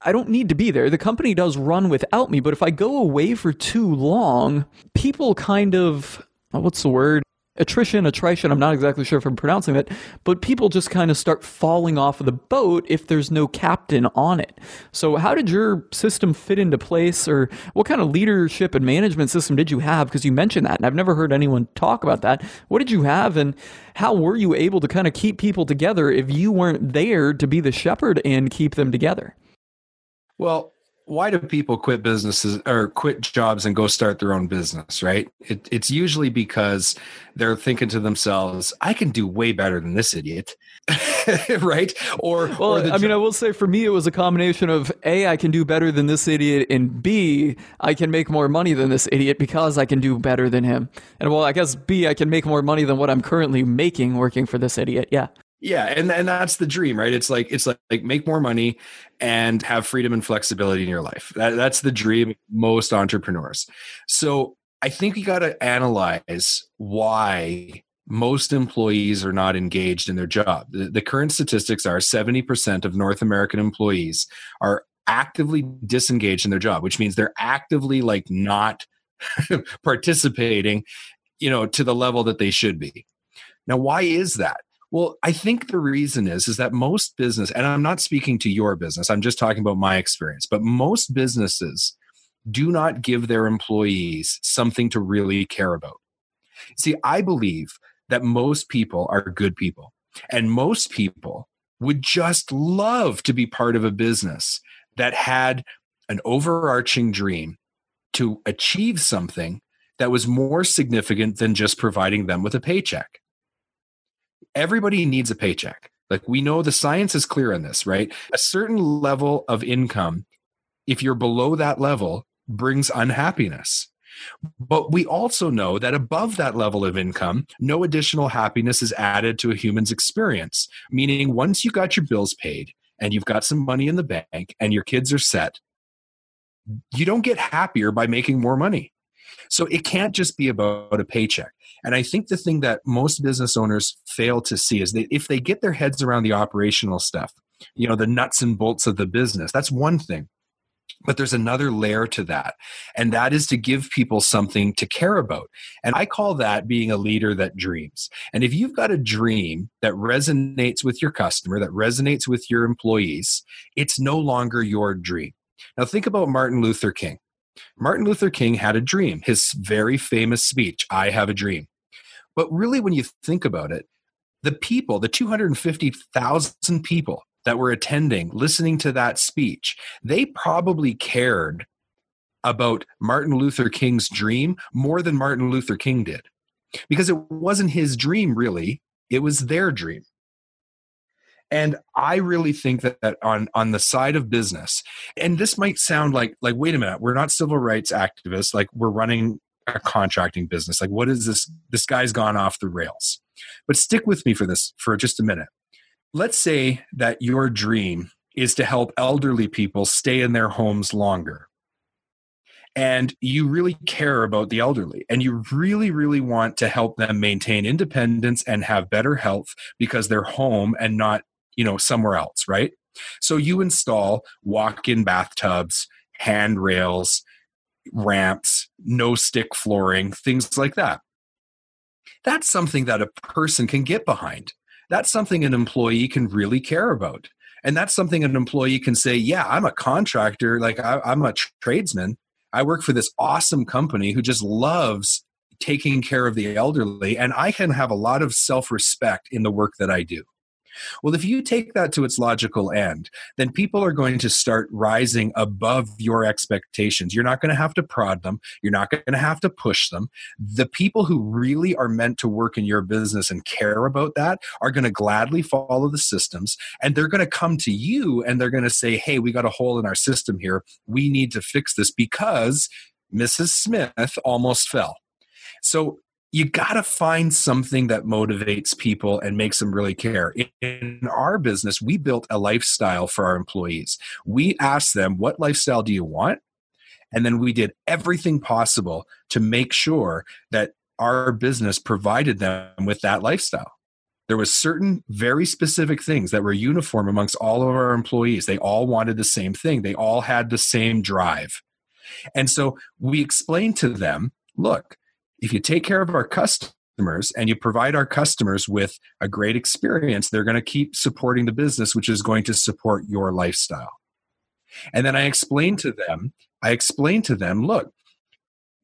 I don't need to be there. The company does run without me, but if I go away for too long, people kind of, what's the word? Attrition, attrition, I'm not exactly sure if I'm pronouncing that, but people just kind of start falling off of the boat if there's no captain on it. So, how did your system fit into place, or what kind of leadership and management system did you have? Because you mentioned that, and I've never heard anyone talk about that. What did you have, and how were you able to kind of keep people together if you weren't there to be the shepherd and keep them together? Well, why do people quit businesses or quit jobs and go start their own business, right? It, it's usually because they're thinking to themselves, I can do way better than this idiot. right? Or, well, or I mean, I will say for me, it was a combination of A, I can do better than this idiot, and B, I can make more money than this idiot because I can do better than him. And well, I guess B, I can make more money than what I'm currently making working for this idiot. Yeah. Yeah, and and that's the dream, right? It's like it's like, like make more money and have freedom and flexibility in your life. That, that's the dream most entrepreneurs. So I think we got to analyze why most employees are not engaged in their job. The, the current statistics are 70% of North American employees are actively disengaged in their job, which means they're actively like not participating, you know, to the level that they should be. Now, why is that? Well, I think the reason is is that most business, and I'm not speaking to your business, I'm just talking about my experience, but most businesses do not give their employees something to really care about. See, I believe that most people are good people, and most people would just love to be part of a business that had an overarching dream to achieve something that was more significant than just providing them with a paycheck. Everybody needs a paycheck. Like we know the science is clear on this, right? A certain level of income, if you're below that level, brings unhappiness. But we also know that above that level of income, no additional happiness is added to a human's experience. Meaning, once you got your bills paid and you've got some money in the bank and your kids are set, you don't get happier by making more money. So it can't just be about a paycheck. And I think the thing that most business owners fail to see is that if they get their heads around the operational stuff, you know, the nuts and bolts of the business, that's one thing. But there's another layer to that, and that is to give people something to care about. And I call that being a leader that dreams. And if you've got a dream that resonates with your customer, that resonates with your employees, it's no longer your dream. Now, think about Martin Luther King. Martin Luther King had a dream, his very famous speech, I Have a Dream. But really, when you think about it, the people, the 250,000 people that were attending, listening to that speech, they probably cared about Martin Luther King's dream more than Martin Luther King did. Because it wasn't his dream, really, it was their dream. And I really think that, that on, on the side of business, and this might sound like, like, wait a minute, we're not civil rights activists, like we're running a contracting business. Like, what is this? This guy's gone off the rails. But stick with me for this for just a minute let's say that your dream is to help elderly people stay in their homes longer and you really care about the elderly and you really really want to help them maintain independence and have better health because they're home and not you know somewhere else right so you install walk-in bathtubs handrails ramps no stick flooring things like that that's something that a person can get behind that's something an employee can really care about. And that's something an employee can say, yeah, I'm a contractor, like I, am a tradesman. I work for this awesome company who just loves taking care of the elderly, and I can have a lot of self respect in the work that I do. Well, if you take that to its logical end, then people are going to start rising above your expectations. You're not going to have to prod them, you're not going to have to push them. The people who really are meant to work in your business and care about that are going to gladly follow the systems and they're going to come to you and they're going to say, Hey, we got a hole in our system here. We need to fix this because Mrs. Smith almost fell. So you got to find something that motivates people and makes them really care. In our business, we built a lifestyle for our employees. We asked them, What lifestyle do you want? And then we did everything possible to make sure that our business provided them with that lifestyle. There was certain very specific things that were uniform amongst all of our employees. They all wanted the same thing. They all had the same drive. And so we explained to them, look, if you take care of our customers and you provide our customers with a great experience, they're going to keep supporting the business, which is going to support your lifestyle. And then I explained to them, I explained to them, look,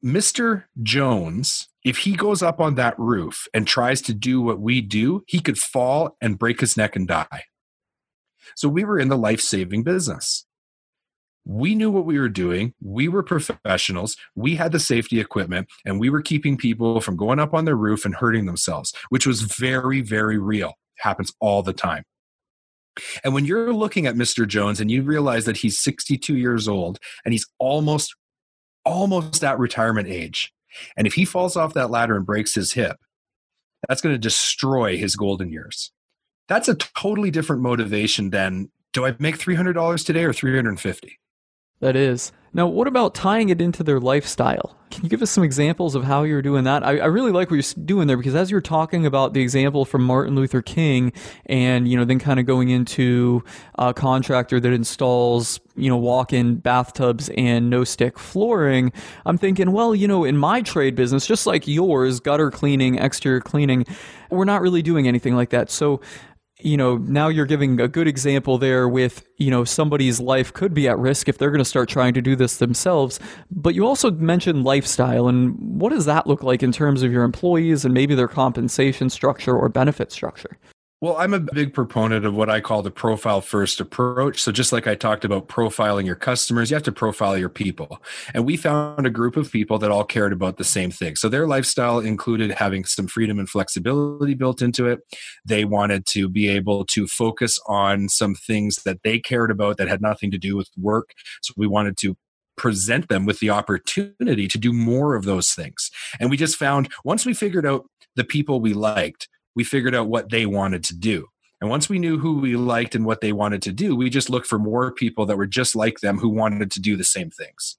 Mr. Jones, if he goes up on that roof and tries to do what we do, he could fall and break his neck and die. So we were in the life saving business we knew what we were doing. We were professionals. We had the safety equipment and we were keeping people from going up on their roof and hurting themselves, which was very, very real. happens all the time. And when you're looking at Mr. Jones and you realize that he's 62 years old and he's almost, almost at retirement age, and if he falls off that ladder and breaks his hip, that's going to destroy his golden years. That's a totally different motivation than do I make $300 today or 350? That is. Now, what about tying it into their lifestyle? Can you give us some examples of how you're doing that? I, I, really like what you're doing there because as you're talking about the example from Martin Luther King, and you know, then kind of going into a contractor that installs you know walk-in bathtubs and no-stick flooring, I'm thinking, well, you know, in my trade business, just like yours, gutter cleaning, exterior cleaning, we're not really doing anything like that. So you know, now you're giving a good example there with, you know, somebody's life could be at risk if they're going to start trying to do this themselves. But you also mentioned lifestyle. And what does that look like in terms of your employees and maybe their compensation structure or benefit structure? Well, I'm a big proponent of what I call the profile first approach. So, just like I talked about profiling your customers, you have to profile your people. And we found a group of people that all cared about the same thing. So, their lifestyle included having some freedom and flexibility built into it. They wanted to be able to focus on some things that they cared about that had nothing to do with work. So, we wanted to present them with the opportunity to do more of those things. And we just found once we figured out the people we liked, we figured out what they wanted to do. And once we knew who we liked and what they wanted to do, we just looked for more people that were just like them who wanted to do the same things.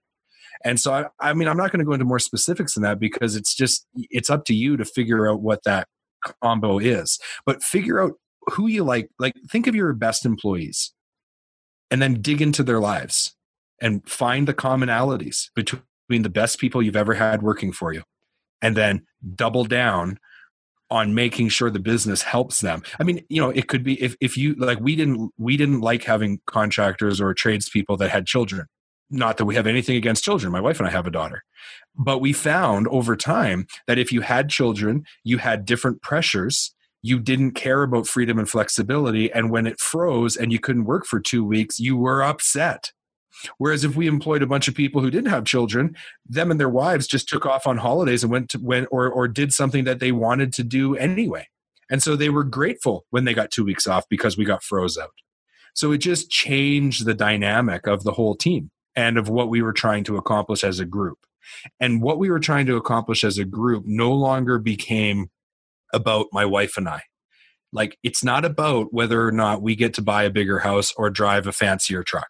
And so, I, I mean, I'm not going to go into more specifics than that because it's just, it's up to you to figure out what that combo is. But figure out who you like. Like, think of your best employees and then dig into their lives and find the commonalities between the best people you've ever had working for you. And then double down on making sure the business helps them. I mean, you know, it could be if, if you like we didn't we didn't like having contractors or tradespeople that had children. Not that we have anything against children. My wife and I have a daughter. But we found over time that if you had children, you had different pressures. You didn't care about freedom and flexibility. And when it froze and you couldn't work for two weeks, you were upset Whereas if we employed a bunch of people who didn't have children, them and their wives just took off on holidays and went to went or or did something that they wanted to do anyway. And so they were grateful when they got two weeks off because we got froze out. So it just changed the dynamic of the whole team and of what we were trying to accomplish as a group. And what we were trying to accomplish as a group no longer became about my wife and I. Like, it's not about whether or not we get to buy a bigger house or drive a fancier truck.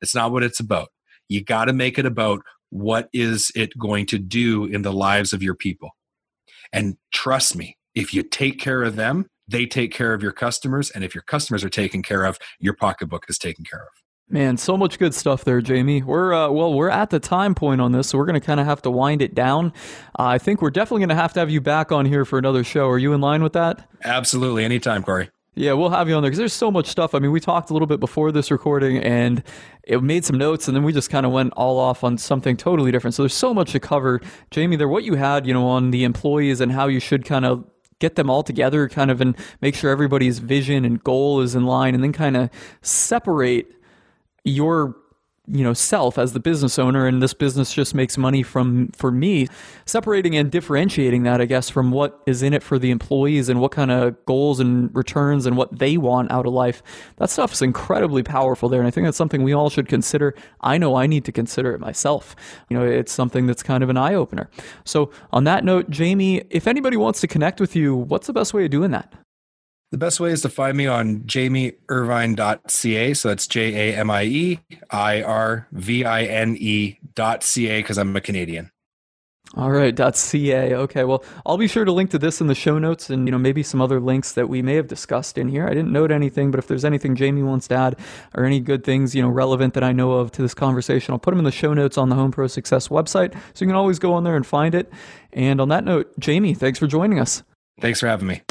It's not what it's about. You got to make it about what is it going to do in the lives of your people. And trust me, if you take care of them, they take care of your customers. And if your customers are taken care of, your pocketbook is taken care of. Man, so much good stuff there, Jamie. We're uh, well, we're at the time point on this, so we're going to kind of have to wind it down. Uh, I think we're definitely going to have to have you back on here for another show. Are you in line with that? Absolutely, anytime, Corey. Yeah, we'll have you on there because there's so much stuff. I mean, we talked a little bit before this recording and it made some notes, and then we just kind of went all off on something totally different. So there's so much to cover. Jamie, there, what you had, you know, on the employees and how you should kind of get them all together, kind of, and make sure everybody's vision and goal is in line, and then kind of separate your you know self as the business owner and this business just makes money from for me separating and differentiating that i guess from what is in it for the employees and what kind of goals and returns and what they want out of life. That stuff is incredibly powerful there and i think that's something we all should consider. I know i need to consider it myself. You know it's something that's kind of an eye opener so on that note jamie if anybody wants to connect with you what's the best way of doing that the best way is to find me on jamieirvine.ca. So that's J A M I E I R V I N E dot ca because I'm a Canadian. All right, .ca. Okay, well, I'll be sure to link to this in the show notes, and you know maybe some other links that we may have discussed in here. I didn't note anything, but if there's anything Jamie wants to add or any good things you know relevant that I know of to this conversation, I'll put them in the show notes on the Home Pro Success website, so you can always go on there and find it. And on that note, Jamie, thanks for joining us. Thanks for having me.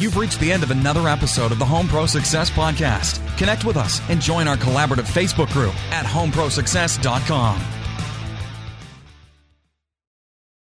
You've reached the end of another episode of the Home Pro Success Podcast. Connect with us and join our collaborative Facebook group at homeprosuccess.com.